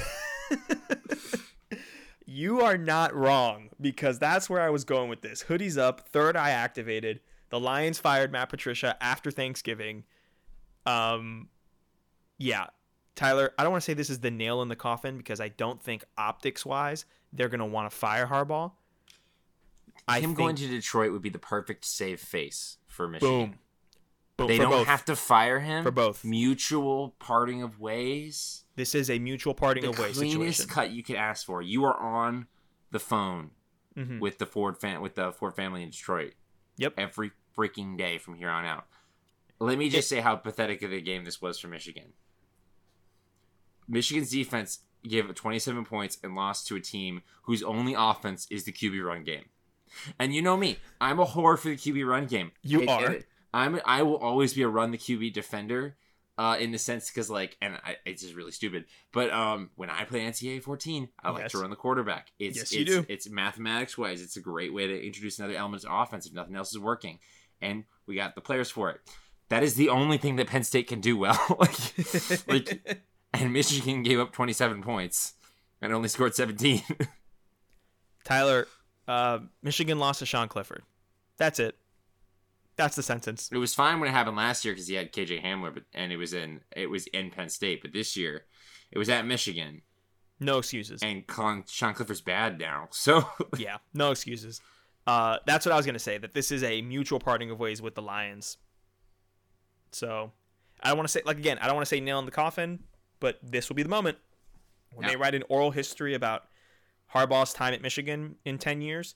you are not wrong because that's where I was going with this. Hoodies up, third eye activated. The Lions fired Matt Patricia after Thanksgiving. Um, yeah, Tyler, I don't want to say this is the nail in the coffin because I don't think optics wise they're going to want to fire Harbaugh. I Him think, going to Detroit would be the perfect save face for Michigan. boom, boom They don't both. have to fire him For both. Mutual parting of ways. This is a mutual parting the of ways cleanest situation. cut you could ask for. You are on the phone Mhm. with the Ford fan with the Ford family in Detroit Yep. every freaking day from here on out. Let me just say how pathetic of a game this was for Michigan. Michigan's defense gave up 27 points and lost to a team whose only offense is the QB run game. And you know me, I'm a whore for the QB run game. You It- are. it- I'm I will always be a run the QB defender. Uh, in the sense, because like, and I, it's just really stupid. But um, when I play NCAA 14, I like to run the quarterback. It's Yes, you it's, do. It's mathematics wise. It's a great way to introduce another element to offense if nothing else is working, and we got the players for it. That is the only thing that Penn State can do well. like, like, and Michigan gave up 27 points and only scored 17. Tyler, uh, Michigan lost to Sean Clifford. That's it. That's the sentence. it was fine when it happened last year because he had KJ Hamler, but and it was in it was in Penn State. But this year, it was at Michigan, No excuses. and Colin, Sean Clifford's bad now. So yeah, no excuses. Uh, that's what I was gonna say. That this is a mutual parting of ways with the Lions. So, I don't want to say like again. I don't want to say nail in the coffin, but this will be the moment when they write an oral history about Harbaugh's time at Michigan in ten years.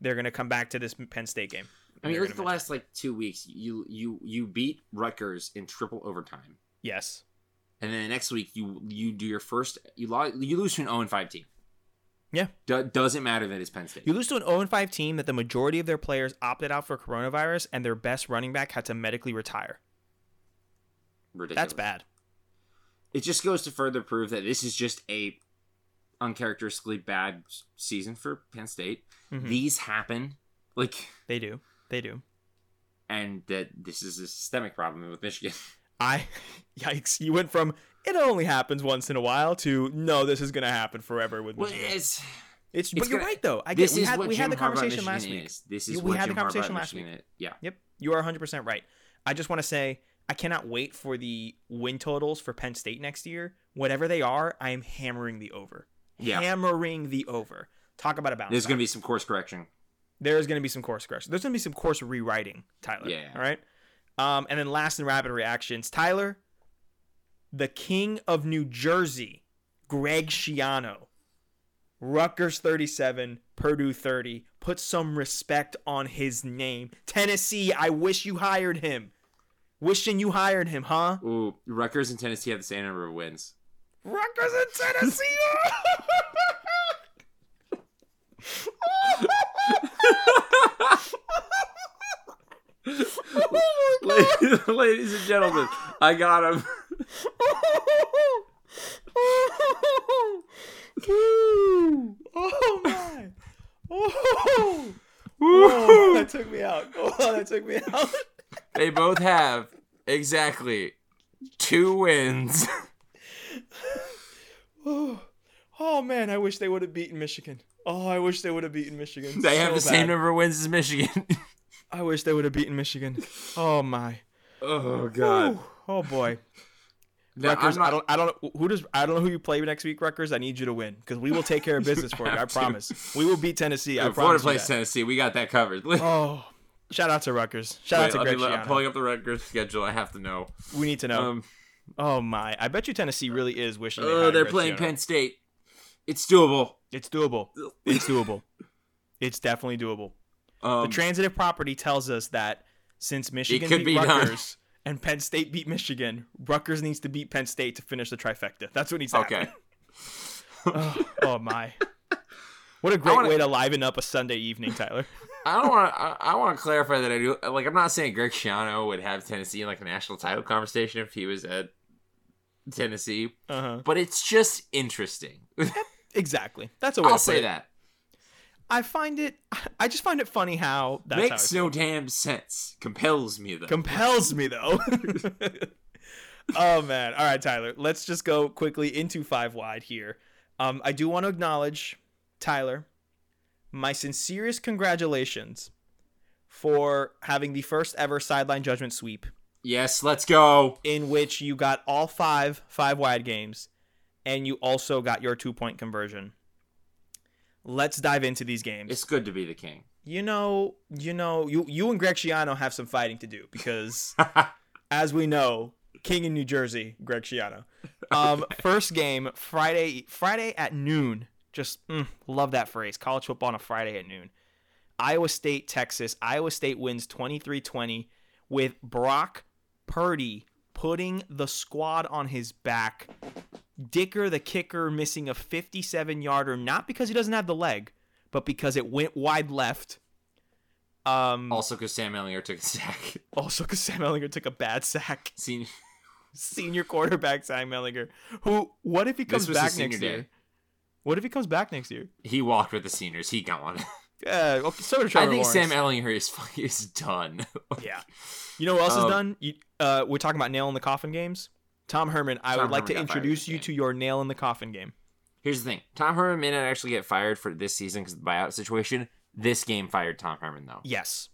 They're gonna come back to this Penn State game. I mean, look at the last like two weeks. You you you beat Rutgers in triple overtime, Yes. and then the next week you you do your first you lo- you lose to an zero and five team. Yeah. Do- doesn't matter that it's Penn State. You lose to an 0 5 team that the majority of their players opted out for coronavirus and their best running back had to medically retire. Ridiculous. That's bad. It just goes to further prove that this is just a uncharacteristically bad season for Penn State. Mhm. These happen, like, They do. They do. and that this is a systemic problem with Michigan. I yikes! You went from it only happens once in a while to no, this is gonna happen forever with well, Michigan. it's It's, it's but you're gonna- right though. I guess we had we Jim had the Harbaugh conversation last Michigan week. Is. This is we had the conversation Harbaugh last Michigan is. Yeah. Yep, you are 100% right. I just want to say I cannot wait for the win totals for Penn State next year. Whatever they are, I am hammering the over. Yeah. Hammering the over. Talk about a bounce. There's going to be some course correction. There is going to be some course correction. There's going to be some course rewriting, Tyler. Yeah. All right. Um, and then last and rapid reactions, Tyler, the king of New Jersey, Greg Schiano, Rutgers 37, Purdue 30. Put some respect on his name. Tennessee, I wish you hired him. Wishing you hired him, huh? Ooh, Rutgers and Tennessee have the same number of wins. Rutgers and Tennessee. Oh ladies, ladies and gentlemen, I got him. oh my! Oh, oh, that took me out. Oh, that took me out. They both have exactly two wins. Oh, oh man, I wish they would have beaten Michigan. Oh, I wish they would have beaten Michigan. They have so the same number of wins as Michigan. I wish they would have beaten Michigan. Oh my. oh Ooh, oh boy. No, Rutgers, not- I don't, I don't know who does, I don't know who you play next week, Rutgers. I need you to win because we will take care of business for you. I have to. promise. We will beat Tennessee. I If Florida promise. you plays. Tennessee, we got that covered. Wait, Oh, shout out to Rutgers. Shout out to Greg me I'm pulling up the Rutgers schedule. I have to know. We need to know. Um, oh my! I bet you Tennessee really is wishing. Oh, they're Greg playing. Penn State. It's doable. It's doable. It's doable. it's definitely doable. Um, the transitive property tells us that since Michigan could beat be done. Rutgers and Penn State beat Michigan, Rutgers needs to beat Penn State to finish the trifecta. That's what needs to okay. happen. Oh, oh my! What a great wanna- way to liven up a Sunday evening, Tyler. I don't want to. I, I want to clarify that I do. Like, I'm not saying Greg Schiano would have Tennessee in like a national title conversation if he was at Tennessee, Uh huh. but it's just interesting. Exactly. That's a way I'll to say it. that I find it. I just find it funny how that makes it's no damn sense. Compels me though. compels me though. oh man. All right, Tyler. Let's just go quickly into five wide here. Um, I do want to acknowledge, Tyler, my sincerest congratulations for having the first ever sideline judgment sweep yes, let's go. in which you got all five five wide games and you also got your two point conversion. Let's dive into these games. It's good to be the king. You know, you know, you you and Greg Schiano have some fighting to do because, as we know, King in New Jersey, Greg Schiano. Um, first game Friday, Friday at noon. Just mm, love that phrase. College football on a Friday at noon. Iowa State, Texas. Iowa State wins 23-20 with Brock Purdy putting the squad on his back. Dicker, the kicker, missing a 57-yarder, not because he doesn't have the leg, but because it went wide left. Um, also, because Sam Ehlinger took a sack. also because Sam Ehlinger took a bad sack. Seen Senior quarterback Sam Ehlinger. Who? What if he comes back next day. year? What if he comes back next year? he walked with the seniors. He gone. Yeah. Okay. So did Trevor I think Lawrence. Sam Ehlinger is is done. Yeah. You know who else is Um, done? You, uh, we're talking about nail in the coffin games. Tom Herman. I Tom would like Herman to introduce you to your nail in the coffin game. Here's the thing: Tom Herman may not actually get fired for this season because of the buyout situation. This game fired Tom Herman though. Yes.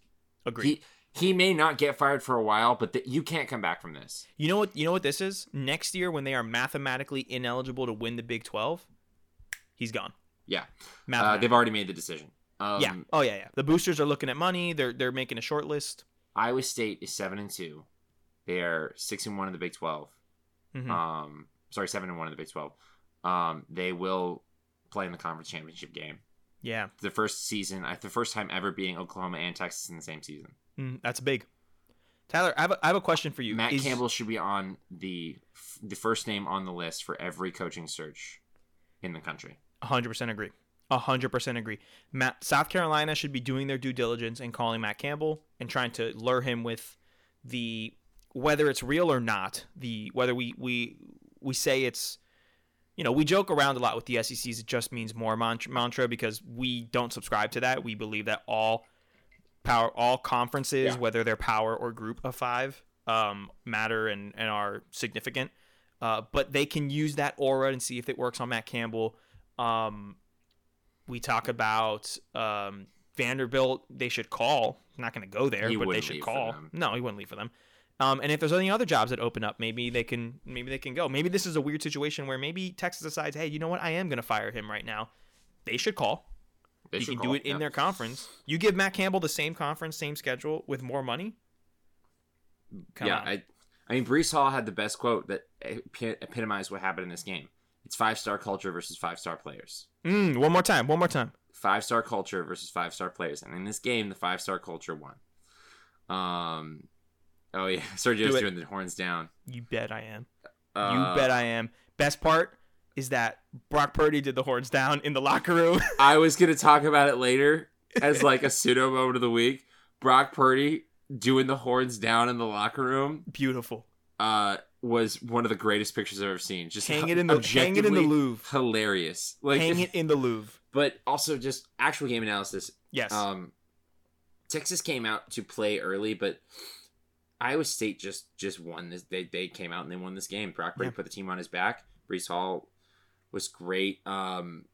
Agreed. He he may not get fired for a while, but th- you can't come back from this. You know what? You know what this is? Next year, when they are mathematically ineligible to win the Big Twelve, he's gone. Yeah, uh, they've already made the decision. Um, yeah. Oh yeah, yeah. The boosters are looking at money. They're they're making a short list. Iowa State is seven and two. They are six and one in the Big 12 Mhm. Um, sorry, seven and one in the Big Twelve. Um, they will play in the conference championship game. Yeah, The first season, the first time ever beating Oklahoma and Texas in the same season. mm, that's big. Tyler, I have a, I have a question for you. Matt Is- Campbell should be on the the first name on the list for every coaching search in the country. 100% agree. 100% agree. Matt, South Carolina should be doing their due diligence and calling Matt Campbell and trying to lure him with the whether it's real or not, the whether we we we say it's you know, we joke around a lot with the SECs it just means more mantra, because we don't subscribe to that. We believe that all power all conferences, Yeah. whether they're power or group of 5, um, matter and and are significant. Uh, but they can use that aura and see if it works on Matt Campbell. Um, we talk about um, Vanderbilt. They should call. Not going to go there, He but they should call. No, he wouldn't leave for them. Um, and if there's any other jobs that open up, maybe they can maybe they can go. Maybe this is a weird situation where maybe Texas decides, hey, you know what? I am going to fire him right now. They should call. They you should can call, do it in yeah. their conference. You give Matt Campbell the same conference, same schedule with more money. Come yeah, on. I, I mean, Breece Hall had the best quote that epitomized what happened in this game. It's five star culture versus five star players. Mm, one more time. One more time. Five star culture versus five star players, and in this game, the five star culture won. Um, oh yeah, Sergio's Do doing the horns down. You bet I am. Uh, You bet I am. Best part is that Brock Purdy did the horns down in the locker room. I was gonna talk about it later as like a pseudo moment of the week. Brock Purdy doing the horns down in the locker room Beautiful. uh, was one of the greatest pictures I've ever seen. Just Hang it in the hang it in the Louvre. hilarious. Like, hang it in the Louvre. but also just actual game analysis. Yes. Um, Texas came out to play early, but Iowa State just just won this. They they came out and they won this game. Brock Purdy Yeah. put the team on his back. Breece Hall was great. Um,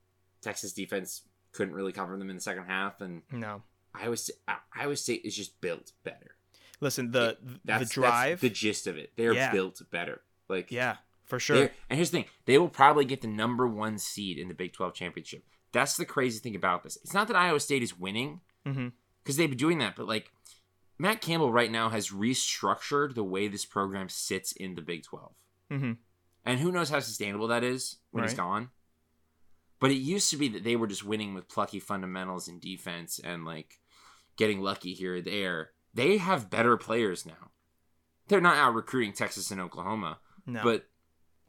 Texas defense couldn't really cover them in the second half, and no. Iowa State, Iowa State is just built better. Listen, the That's the drive. That's the gist of it. They're Yeah. built better. Like yeah, for sure. And here's the thing: they will probably get the number one seed in the Big Twelve championship. That's the crazy thing about this. It's not that Iowa State is winning because they've been doing that, but like Matt Campbell right now has restructured the way this program sits in the Big Twelve, hmm and who knows how sustainable that is when he's gone. But it used to be that they were just winning with plucky fundamentals and defense and like getting lucky here or there. They have better players now. They're not out recruiting Texas and Oklahoma, No. but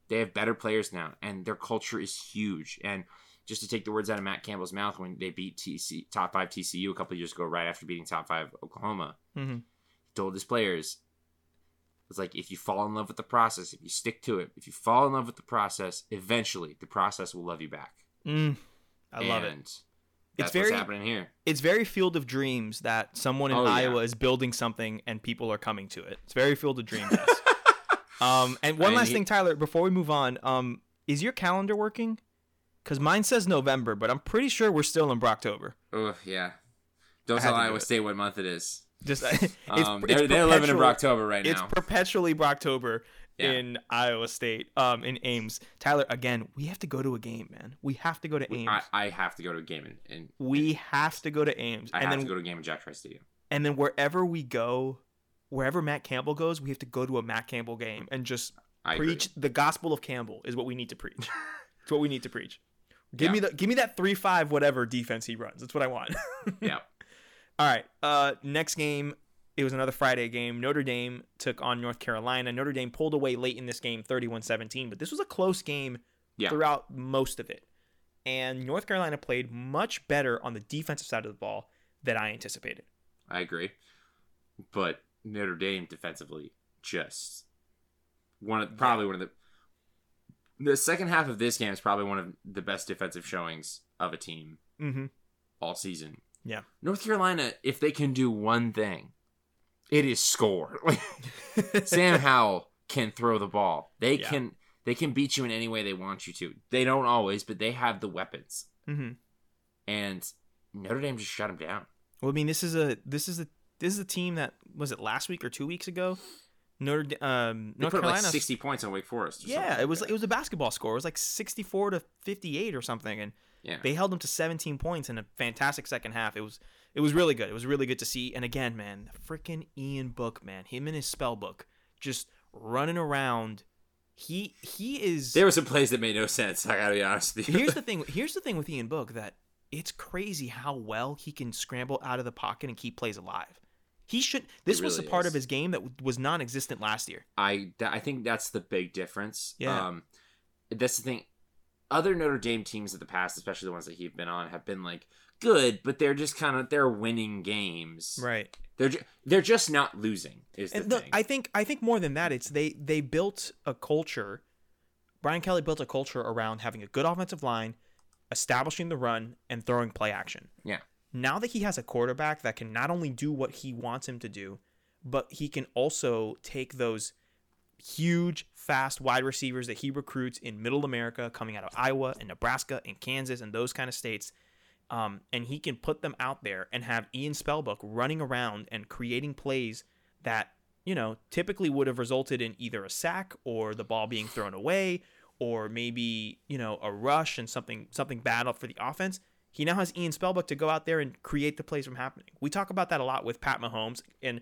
they have better players now, and their culture is huge. And just to take the words out of Matt Campbell's mouth, when they beat TC, top five TCU a couple of years ago, right after beating top five Oklahoma, hmm he told his players, "It's like if you fall in love with the process, if you stick to it, if you fall in love with the process, eventually the process will love you back." Mm, I love it. And That's very- what's happening here. It's very Field of Dreams that someone in Oh, yeah. Iowa is building something and people are coming to it. It's very Field of Dreams. um, and one And last he- thing, Tyler, before we move on, um, is your calendar working? Because mine says November, but I'm pretty sure we're still in Brocktober. Oh yeah. Don't I tell to do Iowa. State what month it is. Just it's, Um, it's they're, they're living in Brocktober right now. It's perpetually Brocktober Yeah. in Iowa State, um, in Ames. Tyler, again, we have to go to a game, man. We have to go to Ames. I, I have to go to a game and, and we have to go to Ames, I and have then to go to a game at Jack Trice Stadium. and then wherever we go, wherever Matt Campbell goes, we have to go to a Matt Campbell game and just I preach the gospel of Campbell is what we need to preach. it's what we need to preach. Give Yeah. me the give me that three five whatever defense he runs. That's what I want. Yeah. All right. Uh, next game, it was another Friday game. Notre Dame took on North Carolina. Notre Dame pulled away late in this game, 31-17, but this was a close game Yeah. throughout most of it. And North Carolina played much better on the defensive side of the ball than I anticipated. I agree. But Notre Dame defensively just one of probably one of the the second half of this game is probably one of the best defensive showings of a team Mm-hmm. all season. Yeah. North Carolina, if they can do one thing, it is score. Sam Howell can throw the ball. They Yeah. can they can beat you in any way they want you to. They don't always, but they have the weapons. mm-hmm. And Notre Dame just shut them down. Well, I mean, this is a this is a this is a team that was it last week or two weeks ago. Notre um, North put Carolina. like sixty points on Wake Forest. or yeah, something it was like it was a basketball score. It was like sixty four to fifty eight or something, and yeah. they held them to seventeen points in a fantastic second half. It was it was really good. It was really good to see. And again, man, freaking Ian Book, man, him and his spell book, just running around. He he is. There were some plays that made no sense. I gotta be honest with you. here's the thing. Here's the thing with Ian Book that it's crazy how well he can scramble out of the pocket and keep plays alive. He should. This was a part is. of his game that was non-existent last year. I I think that's the big difference. Yeah. Um, that's the thing. Other Notre Dame teams of the past, especially the ones that he's been on, have been like good, but they're just kind of they're winning games. Right. They're ju- they're just not losing. Is the And look, thing. I think I think more than that, it's they they built a culture. Brian Kelly built a culture around having a good offensive line, establishing the run, and throwing play action. Yeah. Now that he has a quarterback that can not only do what he wants him to do, but he can also take those huge, fast wide receivers that he recruits in Middle America, coming out of Iowa and Nebraska and Kansas and those kind of states, um, and he can put them out there and have Ian Spellbook running around and creating plays that you know typically would have resulted in either a sack or the ball being thrown away or maybe you know a rush and something something bad for the offense. He now has Ian Spellbook to go out there and create the plays from happening. We talk about that a lot with Pat Mahomes, and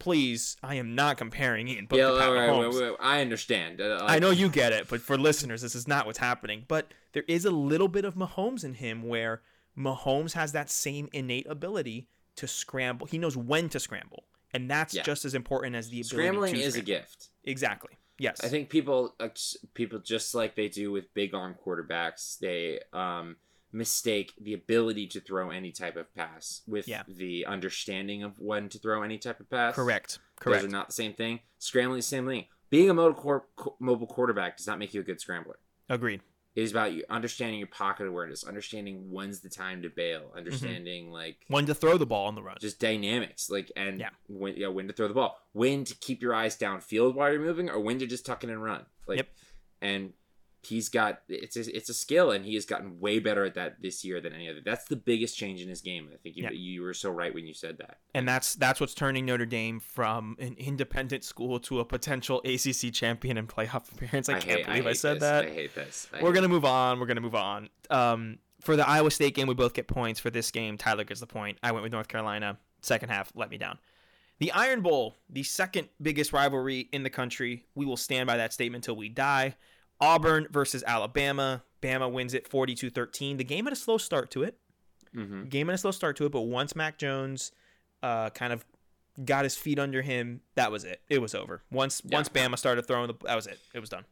please, I am not comparing Ian Book yeah, to Pat right, Mahomes. I understand. Uh, I know you get it, but for listeners, this is not what's happening. But there is a little bit of Mahomes in him where Mahomes has that same innate ability to scramble. He knows when to scramble. And that's Yeah. just as important as the ability scrambling to is a gift. Exactly. Yes. I think people uh, people just like they do with big arm quarterbacks, they um, mistake the ability to throw any type of pass with Yeah. the understanding of when to throw any type of pass. correct. Correct. Those are not the same thing. Scrambling is the same thing. Being a mobile, qu- mobile quarterback does not make you a good scrambler. Agreed. It is about you understanding your pocket awareness, understanding when's the time to bail, Mm-hmm. understanding like When to throw the ball on the run. just dynamics, like and Yeah. when yeah when to throw the ball, when to keep your eyes downfield while you're moving, or when to just tuck it and run. Like, Yep. and he's got it's a, it's a skill, and he has gotten way better at that this year than any other. That's the biggest change in his game. I think you, Yeah. you were so right when you said that. and that's that's what's turning Notre Dame from an independent school to a potential ACC champion and playoff appearance. I, can't hate, believe I, hate said this. that. I hate this. I We're hate gonna move on. We're gonna move on. Um, for the Iowa State game, we both get points. For this game, Tyler gets the point. I went with North Carolina. Second half let me down. The Iron Bowl, the second biggest rivalry in the country. We will stand by that statement till we die. Auburn versus Alabama. Bama wins it 42-13. The game had a slow start to it. Mhm. Game had a slow start to it, but once Mac Jones uh, kind of got his feet under him, that was it. It was over. Once Yeah. once Bama started throwing the that was it. It was done.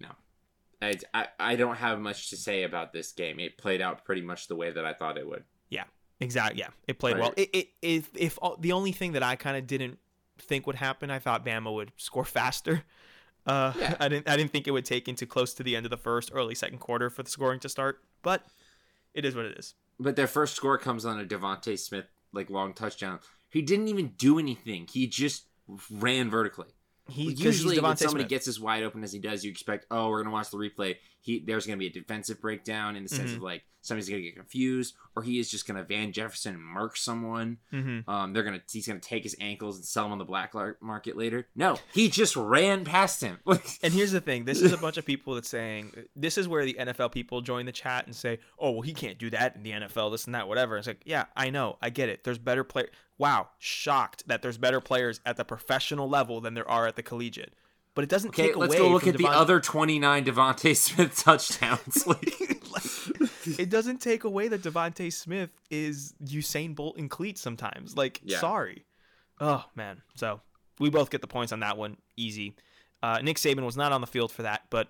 I, I I don't have much to say about this game. It played out pretty much the way that I thought it would. Yeah, exactly. Yeah, it played Right. well. It, it if if all, the only thing that I kind of didn't think would happen, I thought Bama would score faster. Uh, Yeah. I didn't I didn't think it would take into close to the end of the first, early second quarter for the scoring to start. But it is what it is. But their first score comes on a DeVonta Smith like long touchdown. He didn't even do anything. He just ran vertically. He, Usually, when somebody Smith. gets as wide open as he does, you expect, oh, we're gonna watch the replay. He there's gonna be a defensive breakdown in the sense Mhm. of like somebody's gonna get confused, or he is just gonna Van Jefferson and mark someone. Mhm. Um, they're gonna he's gonna take his ankles and sell them on the black market later. No, he just ran past him. And here's the thing: this is a bunch of people that's saying this is where the NFL people join the chat and say, "Oh, well, he can't do that in the NFL, this and that, whatever." It's like, yeah, I know, I get it. There's better play. Wow, shocked that there's better players at the professional level than there are at the collegiate. But it doesn't okay, take let's away. go look at the other 29 DeVonta Smith touchdowns. like, it doesn't take away that DeVonta Smith is Usain Bolt in cleats sometimes. Like, Yeah. sorry. Oh man. So we both get the points on that one. Easy. Uh, Nick Saban was not on the field for that, but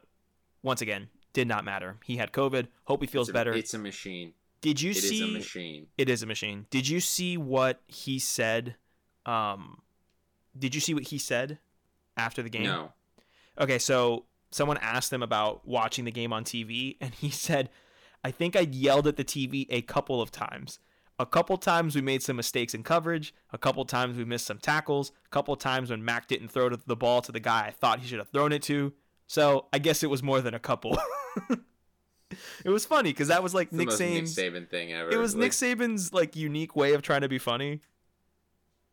once again, did not matter. He had COVID. Hope he feels it's a, better. It's a machine. Did you It is see? a machine. It is a machine. Did you see what he said? Um, did you see what he said after the game? No. Okay, so someone asked him about watching the game on TV, and he said, I think I yelled at the TV a couple of times. A couple times we made some mistakes in coverage. A couple times we missed some tackles. A couple times when Mac didn't throw the ball to the guy I thought he should have thrown it to. So I guess it was more than a couple. it was funny because that was like Nick most Nick Saban's. Saban thing ever. It was Like, Nick Saban's like unique way of trying to be funny.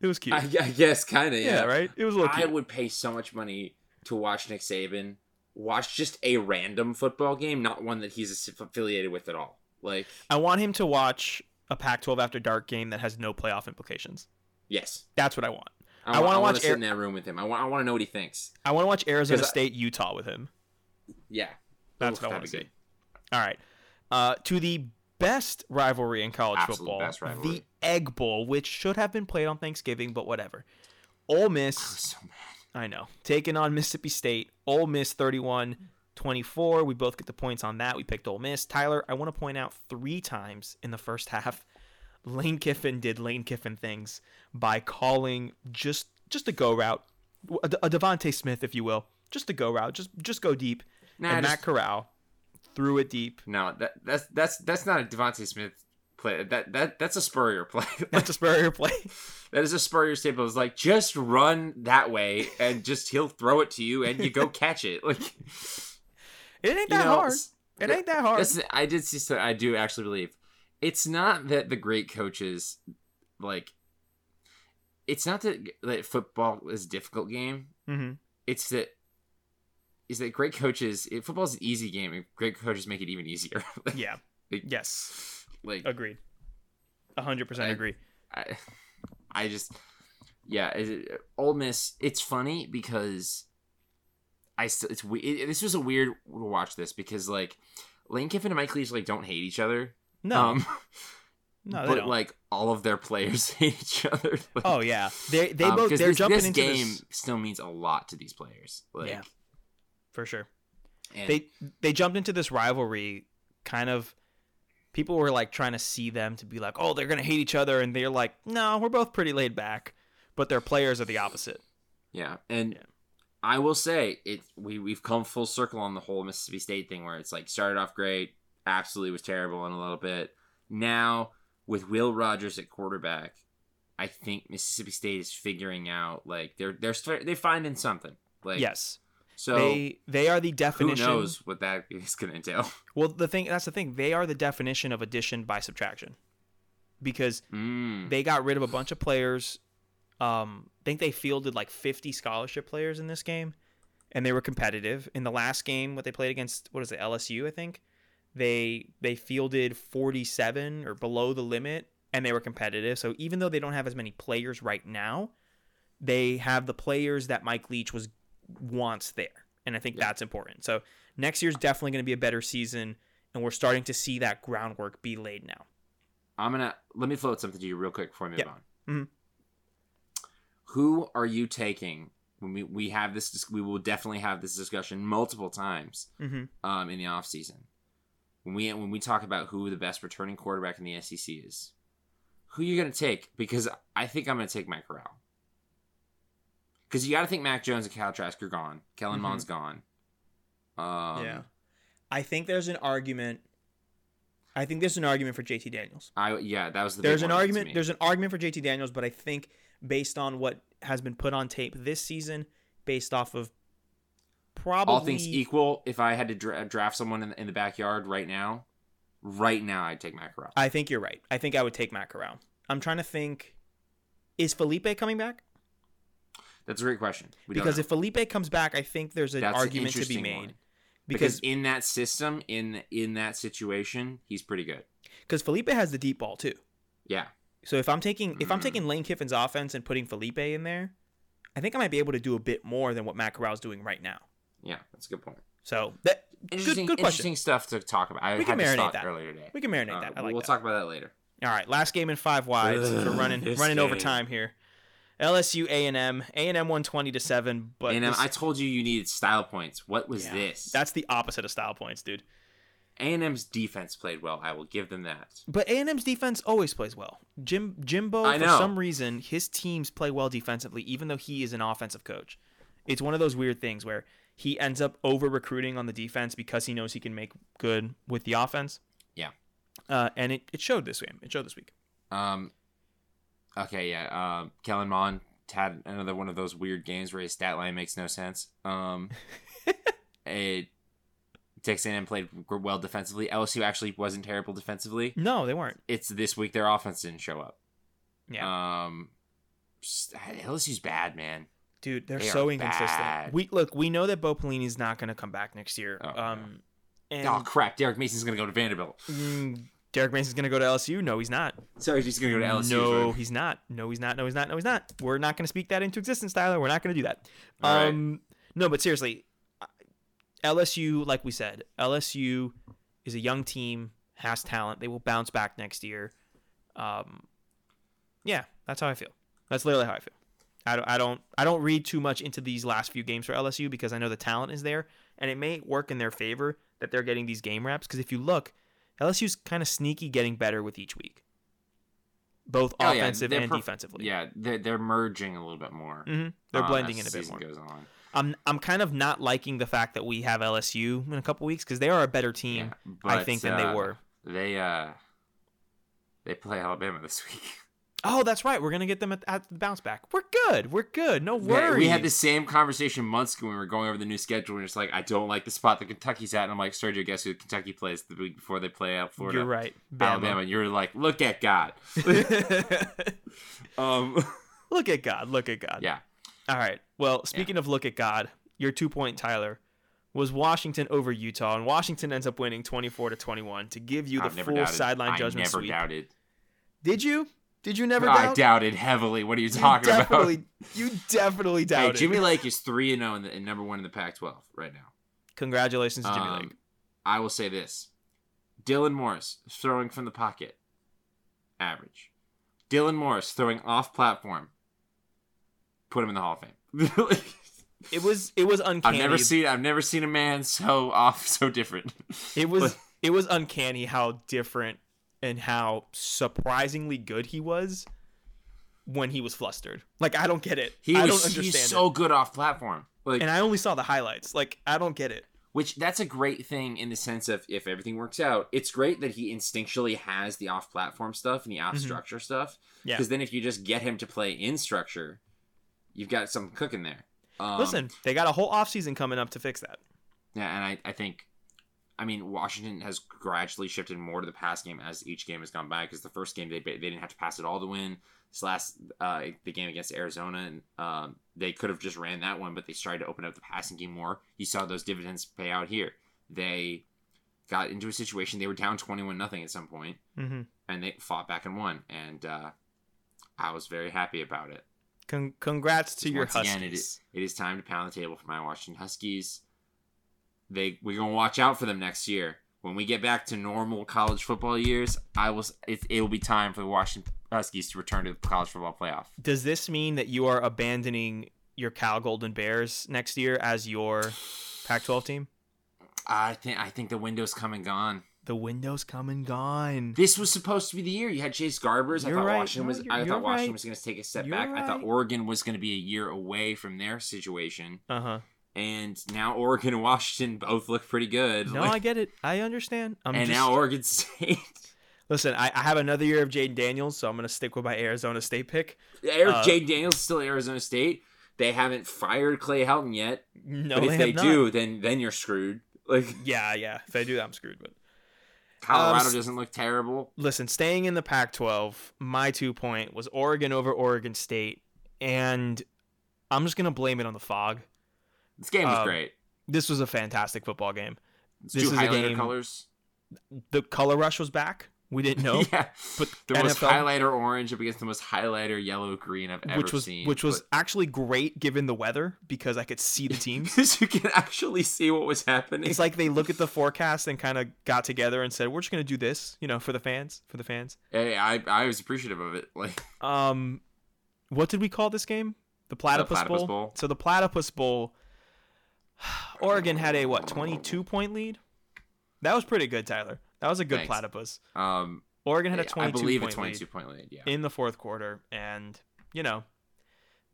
It was cute. I, I guess kind of. yeah, Yeah. right. It was a little I cute. would pay so much money to watch Nick Saban watch just a random football game, not one that he's affiliated with at all. Like, I want him to watch a Pac-12 after dark game that has no playoff implications. yes, That's what I want. I, I watch to sit Air- in that room with him. I want. I want to know what he thinks. I want to watch Arizona I- State Utah with him. Yeah, That's what I want to see. All right. Uh, to the best rivalry in college Absolute football, best rivalry. the Egg Bowl, which should have been played on Thanksgiving, but whatever. Ole Miss, oh, So mad. I know, taking on Mississippi State. Ole Miss 31 24. We both get the points on that. We picked Ole Miss. Tyler, I want to point out three times in the first half, Lane Kiffin did Lane Kiffin things by calling just just a go route, a, a DeVonta Smith, if you will, just a go route, just just go deep. Nah, and just- Matt Corral threw it deep. No, that that's that's that's not a DeVonta Smith play. That that that's a Spurrier play. That's a Spurrier play. that is a Spurrier staple. It's like just run that way and just he'll throw it to you and you go catch it. Like It ain't you that know, hard. It ain't that hard. I did see. So I do actually believe it's not that the great coaches like. It's not that, that football is a difficult game. hmm It's that is that great coaches. It, football's an easy game. and Great coaches make it even easier. Yeah. like- Yes. Like Agreed. A hundred percent agree. I, I just, yeah, it, Ole Miss. It's funny because I still, it's. It, this was a weird to watch this because like Lane Kiffin and Mike Leach like don't hate each other. No, um, no, they but don't. like all of their players hate each other. Like, oh yeah, they they um, both they're this, jumping this into game this still means a lot to these players. Like, Yeah. for sure. and, They they jumped into this rivalry, kind of. People were like trying to see them to be like, oh, they're gonna hate each other, and they're like, no, we're both pretty laid back, but their players are the opposite. Yeah, and Yeah. I will say it. We we've come full circle on the whole Mississippi State thing, where it's like started off great, absolutely was terrible in a little bit. Now with Will Rogers at quarterback, I think Mississippi State is figuring out like they're they're they're finding something. Like yes, so they they are the definition. who knows what that is going to entail? Well, the thing that's the thing. They are the definition of addition by subtraction, because Mm, they got rid of a bunch of players. Um, I think they fielded like 50 scholarship players in this game, and they were competitive. In the last game, what they played against, what is it, LSU? I think they they fielded 47 or below the limit, and they were competitive. So even though they don't have as many players right now, they have the players that Mike Leach was wants there, and I think Yeah. that's important. So next year's definitely going to be a better season, and we're starting to see that groundwork be laid now. I'm gonna let me float something to you real quick before I move Yeah. on. Mhm. Who are you taking when we we have this? We will definitely have this discussion multiple times Mm-hmm. um, in the off season. When we when we talk about who the best returning quarterback in the SEC is, who are you gonna take? Because I think I'm gonna take Matt Corral. Because you got to think Mac Jones and Kyle Trask are gone. Kellen Mhm. Mond's gone. Um, yeah. I think there's an argument. I think there's an argument for JT Daniels. I yeah, that was the. There's big an argument. There's an argument for JT Daniels, but I think based on what has been put on tape this season, based off of probably all things equal, if I had to dra- draft someone in, in the backyard right now, right now I'd take Matt Corral. I think you're right. I think I would take Matt Corral. I'm trying to think. Is Feleipe coming back? That's a great question. We Because if Feleipe comes back, I think there's an That's an argument to be made. one. because Because in that system, in in that situation, he's pretty good. because Feleipe has the deep ball too. Yeah, So if I'm taking if I'm Mm. taking Lane Kiffin's offense and putting Feleipe in there, I think I might be able to do a bit more than what Matt Corral's doing right now. yeah, that's a good point. So that Interesting, good, good interesting stuff to talk about. I We can marinate that. earlier today. We can marinate Uh, that. I like we'll that. talk about that later. All right, last game in five wides. since we're Ugh, running running over time here. LSU A and M A and M one twenty to seven, but and this- I told you you needed style points. What was yeah, this? That's the opposite of style points, dude. A&M's defense played well. I will give them that. But A and M's defense always plays well. Jim Jimbo, for some reason, his teams play well defensively, even though he is an offensive coach. It's one of those weird things where he ends up over recruiting on the defense because he knows he can make good with the offense. Yeah. Uh, and it, it showed this game. It showed this week. Um, okay, yeah. Um, Kellen Mond had another one of those weird games where his stat line makes no sense. Um, it Texas A&M played well defensively. LSU actually wasn't terrible defensively. No, they weren't. It's this week their offense didn't show up. Yeah. Um, LSU's bad, man. Dude, they're They so inconsistent. bad. We look, we know that Bo Pelini's not going to come back next year. Oh, um, and oh crap! Derek Mason's gonna go to Vanderbilt. Derek Mason's going to go to LSU. No, he's not. Sorry, he's gonna go to LSU. No, he's not. No, he's not. No, he's not. No, he's not. We're not going to speak that into existence, Tyler. We're not going to do that. All right. um, no, but seriously, LSU, like we said, LSU is a young team, has talent. They will bounce back next year. Um, yeah, that's how I feel. That's literally how I feel. I don't, I don't, I don't read too much into these last few games for LSU because I know the talent is there, and it may work in their favor that they're getting these game wraps. Because if you look, LSU's kind of sneaky, getting better with each week, both Oh, offensive they're and perf- defensively. Yeah, they're, they're merging a little bit more. hmm they're uh, blending in a bit more. Goes on. I'm, I'm kind of not liking the fact that we have LSU in a couple weeks because they are a better team, Yeah, I but, think, than uh, they were. They uh, they play Alabama this week. Oh, that's right. We're gonna get them at, at the bounce back. We're good. We're good. No Yeah, worries. we had the same conversation months ago when we were going over the new schedule. And it's like, I don't like the spot that Kentucky's at. And I'm like, Sergio, guess who Kentucky plays the week before they play out Florida? You're right. Alabama. And you're like, look at God. Um, look at God. Look at God. yeah. All right. Well, speaking of look at God, your two point Tyler was Washington over Utah, and Washington ends up winning 24 to 21 to give you the full doubted. sideline I judgment never sweep. doubted. Did you? Did you never I doubt? doubted heavily. What are you You talking about? you definitely doubted. Hey, doubted. Jimmy Lake is 3 and 0 and and number one in the Pac 12 right now. Congratulations to Jimmy Um, Lake. I will say this Dylan Morris throwing from the pocket, average. Dylan Morris throwing off platform, put him in the Hall of Fame. It was it was uncanny. I've never seen I've never seen a man so off so different. It was Like- it was uncanny how different and how surprisingly good he was when he was flustered. Like I don't get it. He I was don't understand he's it. so good off platform. Like And I only saw the highlights. Like I don't get it. which that's a great thing in the sense of if everything works out, it's great that he instinctually has the off platform stuff and the off structure stuff. Mm-hmm. Yeah. Because then if you just get him to play in structure, you've got something cooking there. Um, Listen, they got a whole offseason coming up to fix that. Yeah, and I, I think, I mean, Washington has gradually shifted more to the pass game as each game has gone by. Because the first game they they didn't have to pass it all to win. This last uh, the game against Arizona, and um, they could have just ran that one, but they started to open up the passing game more. You saw those dividends pay out here. They got into a situation they were down twenty one nothing at some point, hmm and they fought back and won, and uh, I was very happy about it. Con- congrats to your Huskies. again, it is, it is time to pound the table for my Washington Huskies. They we're gonna watch out for them next year. When we get back to normal college football years, I will. It, it will be time for the Washington Huskies to return to the college football playoff. Does this mean that you are abandoning your Cal Golden Bears next year as your Pac-12 team? I think I think the window's come and gone. The window's come and gone. This was supposed to be the year. You had Chase Garbers. I You're thought right. Washington was. I thought Washington right. was going to take a step You're back. I thought. Oregon was going to be a year away from their situation, Uh huh. And now Oregon and Washington both look pretty good. No, Like- I get it. I understand. I'm and just, now Oregon State. listen. I, I have another year of Jayden Daniels, so I'm gonna stick with my Arizona State pick. Eric Uh, J. Daniels is still Arizona State. They haven't fired Clay Helton yet. No, but if they they, have not. do, then then you're screwed. Like Yeah, yeah. If they do that, I'm screwed. But Colorado s- doesn't look terrible. listen, staying in the Pac-12, my two point was Oregon over Oregon State, and I'm just gonna blame it on the fog. This game was um, great. This was a fantastic football game. It's this two is a highlighter game- colors. The color rush was back. We didn't know, yeah, but the most highlighter orange up against the most highlighter yellow green I've ever which was seen. which was actually great given the weather because I could see the teams. because you can actually see what was happening. It's like they look at the forecast and kind of got together and said, "We're just gonna do this, you know, for the fans, for the fans." hey, I I was appreciative of it. Like Um, what did we call this game? The Platypus, Platypus Bowl? Bowl. So the Platypus Bowl, Oregon had a what twenty two point lead. That was pretty good, Tyler. That was a good Thanks. platypus. um, Oregon had a I twenty two believe a point twenty lead point lead. Yeah, in the fourth quarter, and you know,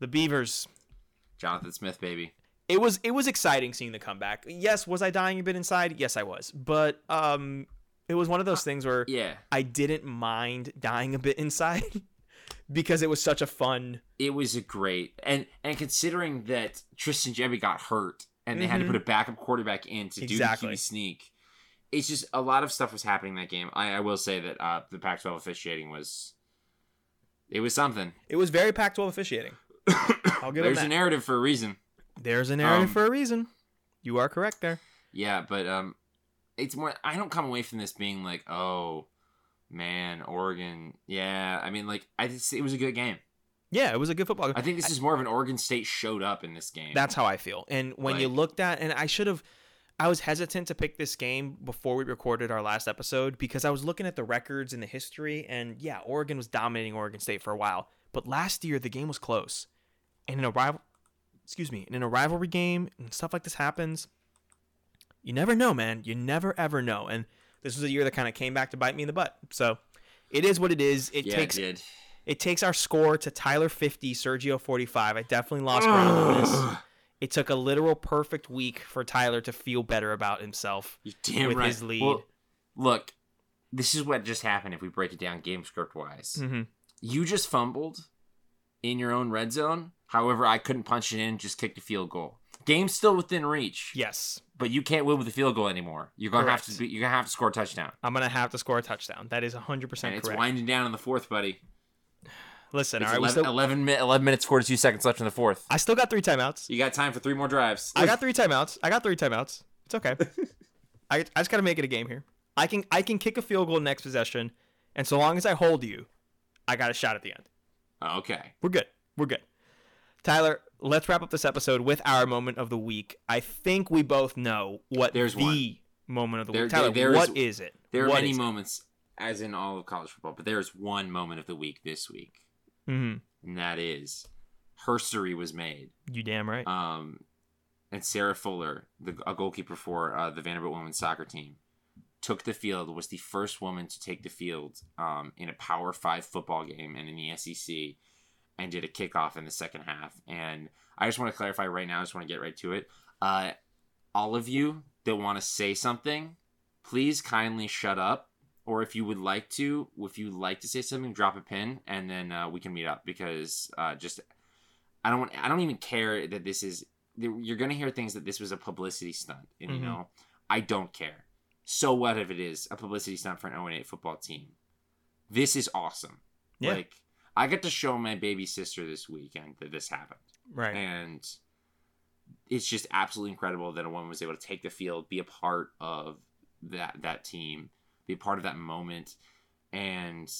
the Beavers. Jonathan Smith, baby. It was it was exciting seeing the comeback. Yes, was I dying a bit inside? Yes, I was. But um, it was one of those things where Yeah, I didn't mind dying a bit inside because it was such a fun. it was a great and and considering that Tristan Gebbia got hurt and they had to put a backup quarterback in to Exactly. do the QB sneak, it's just a lot of stuff was happening that game. I, I will say that uh, the Pac-12 officiating was it was something. It was very Pac-12 officiating. I'll give There's a narrative for a reason. There's a narrative Um, for a reason. You are correct there. Yeah, but um, it's more. I don't come away from this being like, oh man, Oregon. Yeah, I mean, like I just it was a good game. Yeah, it was a good football. I think this is more of an Oregon State showed up in this game. That's how I feel. And when you looked at, and I should have, I was hesitant to pick this game before we recorded our last episode because I was looking at the records and the history, and yeah, Oregon was dominating Oregon State for a while. But last year the game was close, and in a rival, excuse me, in a rivalry game and stuff like this happens. You never know, man. You never ever know. And this was a year that kind of came back to bite me in the butt. So it is what it is. It yeah, takes it did. It takes our score to Tyler 50, Sergio 45. I definitely lost ground on this. It took a literal perfect week for Tyler to feel better about himself. You're damn with right. his lead. Well, look, this is what just happened if we break it down game script wise. hmm You just fumbled in your own red zone. However, I couldn't punch it in, just kicked a field goal. Game's still within reach, Yes, but you can't win with a field goal anymore. You're gonna have to be, you're gonna have to score a touchdown. I'm gonna have to score a touchdown. That is 100 And percent it's winding down in the fourth, buddy. Listen, It's all right, we 11, still, 11, mi- 11 minutes, 42 seconds left in the fourth. I still got three timeouts. You got time for three more drives. I got three timeouts. I got three timeouts. It's okay. I, I just gotta make it a game here. I can I can kick a field goal next possession, and so long as I hold you, I got a shot at the end. Oh, okay. We're good. We're good. Tyler, let's wrap up this episode with our moment of the week. I think we both know what There's the moment of the There- week. Tyler, there- there what is- is it? There are What many is it? moments, as in all of college football, but there is one moment of the week this week, Mhm. and that is herstory was made. You damn right. Um, and Sarah Fuller, the a goalkeeper for uh, the Vanderbilt women's soccer team, took the field. Was the first woman to take the field um, in a Power Five football game and in the SEC, and did a kickoff in the second half. And I just want to clarify right now. I just want to get right to it. Uh, all of you that want to say something, please kindly shut up. Or if you would like to, if you like to say something, drop a pin, and then uh, we can meet up. Because uh, just I don't want. I don't even care that this is. You're gonna hear things that this was a publicity stunt, and you Mhm. know, I don't care. So what if it is a publicity stunt for an 0 8 football team? This is awesome. Yeah. Like I get to show my baby sister this weekend that this happened, right. and it's just absolutely incredible that a woman was able to take the field, be a part of that that team, be part of that moment, and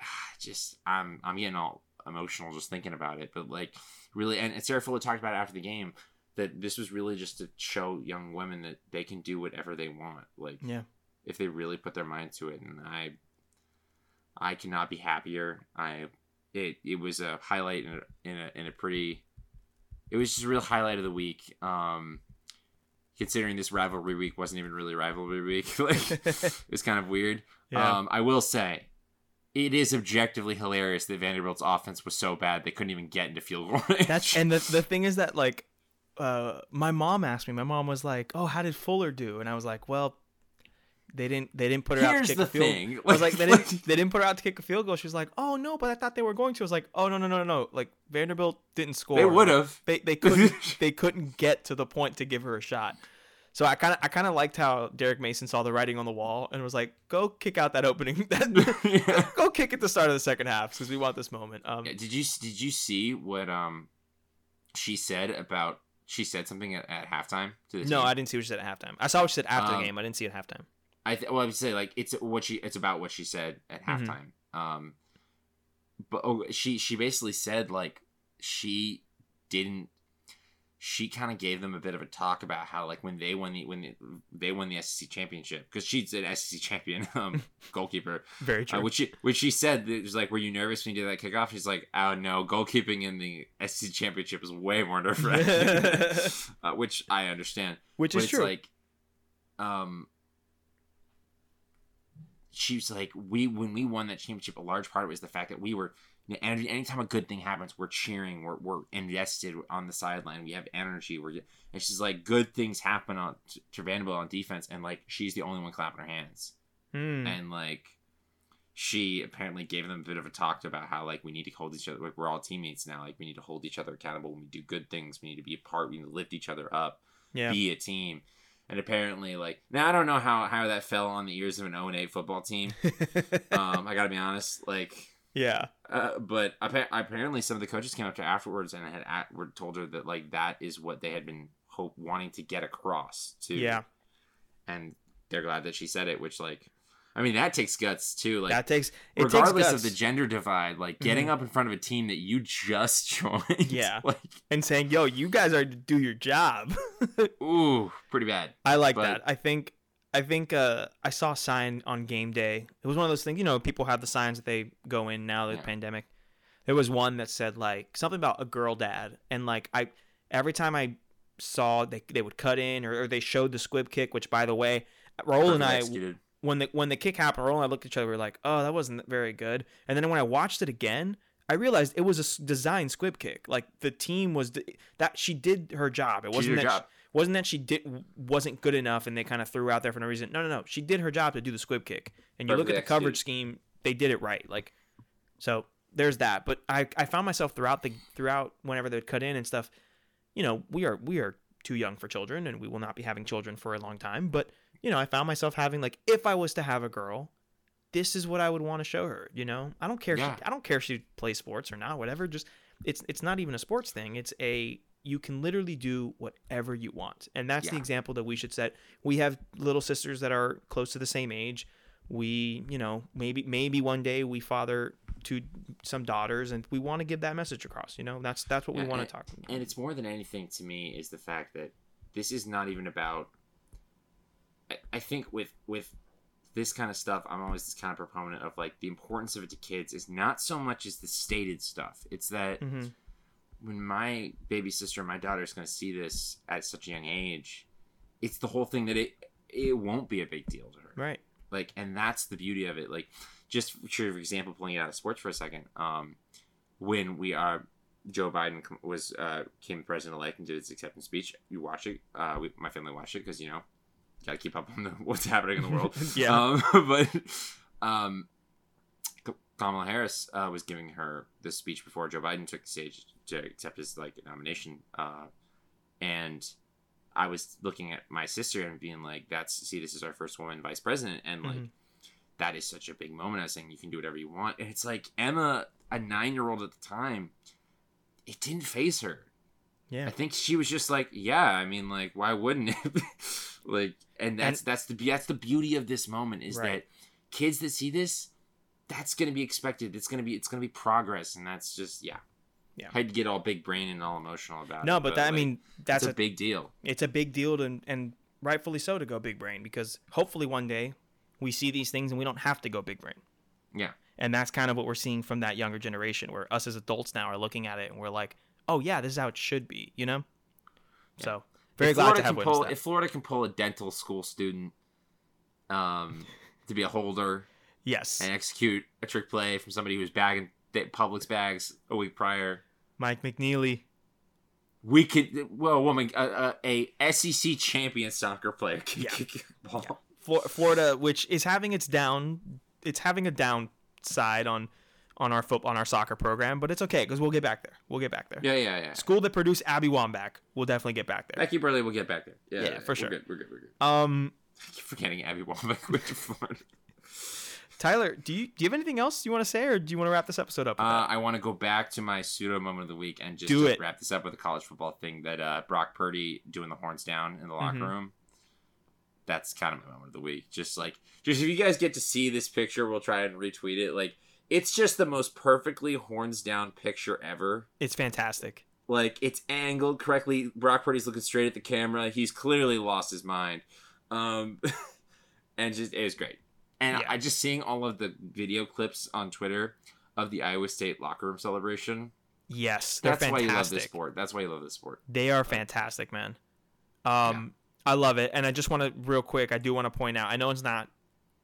ah, just I'm I'm getting all emotional just thinking about it. But like really, and, and Sarah Fuller talked about it after the game that this was really just to show young women that they can do whatever they want. Like Yeah. if they really put their mind to it, and I I cannot be happier. I it it was a highlight in a in a, in a pretty it was just a real highlight of the week. Um, considering this rivalry week wasn't even really rivalry week, like it was kind of weird. Yeah. Um, I will say, it is objectively hilarious that Vanderbilt's offense was so bad they couldn't even get into field goal range. That's and the the thing is that like uh my mom asked me. My mom was like, "Oh, how did Fuller do?" And I was like, "Well, they didn't they didn't put her out to kick the a field." thing. I was like, they didn't they didn't put her out to kick a field goal. She was like, "Oh no, but I thought they were going to." I was like, "Oh no no no no no!" Like Vanderbilt didn't score. they would have. They they couldn't they couldn't get to the point to give her a shot. So I kind of I kind of liked how Derek Mason saw the writing on the wall and was like, "Go kick out that opening. That, go kick at the start of the second half because we want this moment." Um, Yeah, did you did you see what um she said about she said something at, at halftime to the no, team? I didn't see what she said at halftime. I saw what she said after Um, the game. I didn't see it at halftime. I th- well, I would say like it's what she it's about what she said at Mhm. halftime. Um, but oh, she she basically said like she didn't. She kind of gave them a bit of a talk about how like when they won the when they, they won the SEC championship because she's an SEC champion um, goalkeeper. Very true. Uh, which she which she said it was like, were you nervous when you did that kickoff? She's like, oh no, goalkeeping in the SEC championship is way more nerve wracking, uh, which I understand which but is it's true. like um she was like we when we won that championship a large part of it was the fact that we were and anytime a good thing happens we're cheering we're, we're invested on the sideline we have energy we're and she's like good things happen on to, to Vanderbilt on defense and like she's the only one clapping her hands Hmm. and like she apparently gave them a bit of a talk about how like we need to hold each other like we're all teammates now like we need to hold each other accountable when we do good things we need to be a part we need to lift each other up yeah. be a team. And apparently, like now, I don't know how how that fell on the ears of an 0 8 football team. Um, I gotta be honest, like, yeah. uh, but apparently, some of the coaches came up to her afterwards and had at, were told her that like that is what they had been hope wanting to get across to. Yeah. and they're glad that she said it. Which like, I mean, that takes guts too. Like that takes it regardless takes of the gender divide, like getting Mhm. up in front of a team that you just joined. Yeah. like and saying, "Yo, you guys are to do your job." ooh, pretty bad. I like But- that. I think I think uh, I saw a sign on game day. It was one of those things, you know, people have the signs that they go in now the Yeah. pandemic. There was one that said like something about a girl dad, and like I every time I saw they they would cut in or, or they showed the squib kick, which by the way, Raul and I executed. When the when the kick happened, Raul and I looked at each other. We were like, "Oh, that wasn't very good." And then when I watched it again, I realized it was a designed squib kick. Like the team was d- that she did her job. It wasn't that job. She, wasn't that she did wasn't good enough and they kind of threw out there for no reason. No, no, no. She did her job to do the squib kick. And you look at the coverage scheme, they did it right. Like so there's that. But I I found myself throughout the throughout whenever they'd cut in and stuff. You know, we are we are too young for children and we will not be having children for a long time. But you know, I found myself having like if I was to have a girl, this is what I would want to show her. You know, I don't care. If Yeah. she, I don't care if she plays sports or not. Whatever. Just it's it's not even a sports thing. It's a you can literally do whatever you want, and that's the example that we should set. We have little sisters that are close to the same age. We, you know, maybe maybe one day we father to some daughters, and we want to give that message across. You know, that's that's what we Yeah, want to talk. About. And it's more than anything to me is the fact that this is not even about. I, I think with with this kind of stuff, I'm always this kind of proponent of like the importance of it to kids is not so much as the stated stuff. It's that hmm when my baby sister my daughter is going to see this at such a young age, it's the whole thing that it it won't be a big deal to her Right. like and that's the beauty of it like just for example pulling it out of sports for a second um when we are joe biden was uh came president-elect and did his acceptance speech you watch it uh we, my family watched it because you know gotta keep up on the, what's happening in the world Yeah. um but um kamala harris uh, was giving her this speech before joe biden took the stage to accept his like nomination uh and I was looking at my sister and being like, "That's see, this is our first woman vice president," and like, Mhm. that is such a big moment. I was saying you can do whatever you want, and it's like Emma, a nine-year-old at the time, it didn't phase her. Yeah. I think she was just like, "Yeah, I mean, like, why wouldn't it?" like, and that's that's the that's the beauty of this moment is Right. that kids that see this, that's gonna be expected. It's gonna be it's gonna be progress, and that's just yeah. Yeah. I had to get all big brain and all emotional about it. No, but that, I mean that's a, a big deal. it's a big deal to, and rightfully so to go big brain because hopefully one day we see these things and we don't have to go big brain. Yeah. And that's kind of what we're seeing from that younger generation where us as adults now are looking at it and we're like, oh yeah, this is how it should be, you know? So very if glad Florida to have can pull. If Florida can pull a dental school student um, to be a holder yes. and execute a trick play from somebody who was bagging Publix bags a week prior, Mike McNeely. we could. Well, a woman, a, SEC champion soccer player can Yeah. ball. Florida, which is having its down, it's having a downside on on our foot on our soccer program, but it's okay because we'll get back there. We'll get back there. Yeah, yeah, yeah. School that produced Abby Wambach we'll definitely get back there. Becky Burleigh will get back there. Yeah, Yeah, for we're sure. Good, we're good. We're good. Um, I keep forgetting Abby Wambach to Florida. Tyler, do you do you have anything else you want to say, or do you want to wrap this episode up? With Uh? I want to go back to my pseudo moment of the week and just, Do just it. wrap this up with a college football thing that uh, Brock Purdy doing the horns down in the locker Mhm. room. That's kind of my moment of the week. Just like, just if you guys get to see this picture, we'll try and retweet it. Like, it's just the most perfectly horns down picture ever. It's fantastic. Like, it's angled correctly. Brock Purdy's looking straight at the camera. He's clearly lost his mind. Um, and just it was great. And Yeah. I just seeing all of the video clips on Twitter of the Iowa State locker room celebration. Yes, That's why you love this sport. That's why you love this sport. They are fantastic, man. Um, I love it, and I just want to real quick. I do want to point out. I know it's not,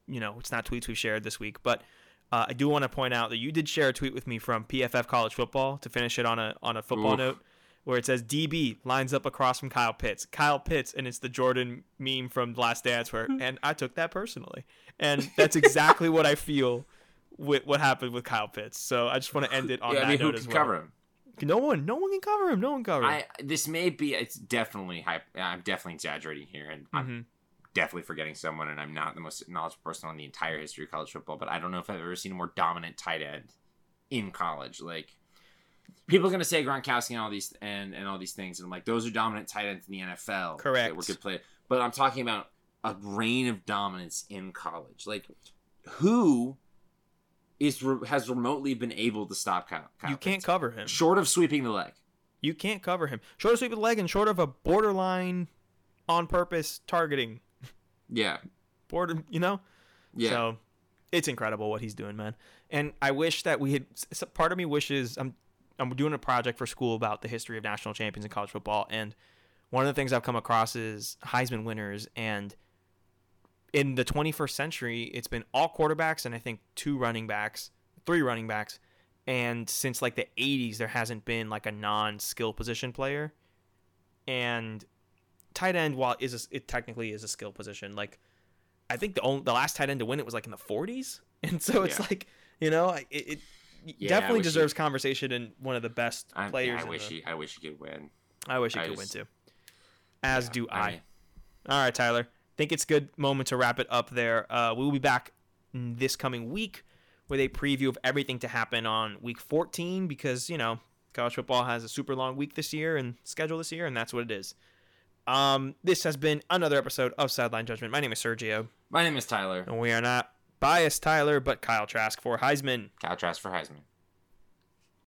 you know, it's not tweets we've shared this week, but uh, I do want to point out that you did share a tweet with me from PFF College Football to finish it on a on a football Oof. note, where it says DB lines up across from Kyle Pitts. Kyle Pitts, and it's the Jordan meme from Last Dance, where and I took that personally, and that's exactly what I feel with what happened with Kyle Pitts. So I just want to end it on yeah, that I mean, who note can as well. cover him? No one, no one can cover him. No one can cover him. I this may be. It's definitely hype. I'm definitely exaggerating here, and I'm Mhm. Definitely forgetting someone. And I'm not the most knowledgeable person on the entire history of college football, but I don't know if I've ever seen a more dominant tight end in college. Like people are gonna say Gronkowski and all these and and all these things, and I'm like, those are dominant tight ends in the NFL. Correct. That were good play, but I'm talking about a reign of dominance in college. Like who is has remotely been able to stop Kyle. Kyle You can't Pitts? cover him. short of sweeping the leg. You can't cover him. Short of sweeping the leg and short of a borderline on purpose targeting. Yeah, Border, you know? yeah. So it's incredible what he's doing, man. And I wish that we had. Part of me wishes I'm I'm doing a project for school about the history of national champions in college football, and one of the things I've come across is Heisman winners. And in the 21st century, it's been all quarterbacks and I think two running backs, three running backs. And since like the 80s, there hasn't been like a non-skill position player. And tight end, while is a, it technically is a skill position, like I think the only the last tight end to win it was like in the 40s, and so it's Yeah. like you know it, it Yeah, definitely wish he- deserves conversation and one of the best I, players. I wish the- he. I wish he could win. I wish he I could just- win too. As Yeah, do I. mean, All right, Tyler. Think it's a good moment to wrap it up there. Uh, we will be back this coming week with a preview of everything to happen on week 14 because, you know, college football has a super long week this year and schedule this year, and that's what it is. Um, this has been another episode of Sideline Judgment. My name is Sergio, my name is Tyler. and we are not biased, Tyler, but Kyle Trask for Heisman. Kyle Trask for Heisman.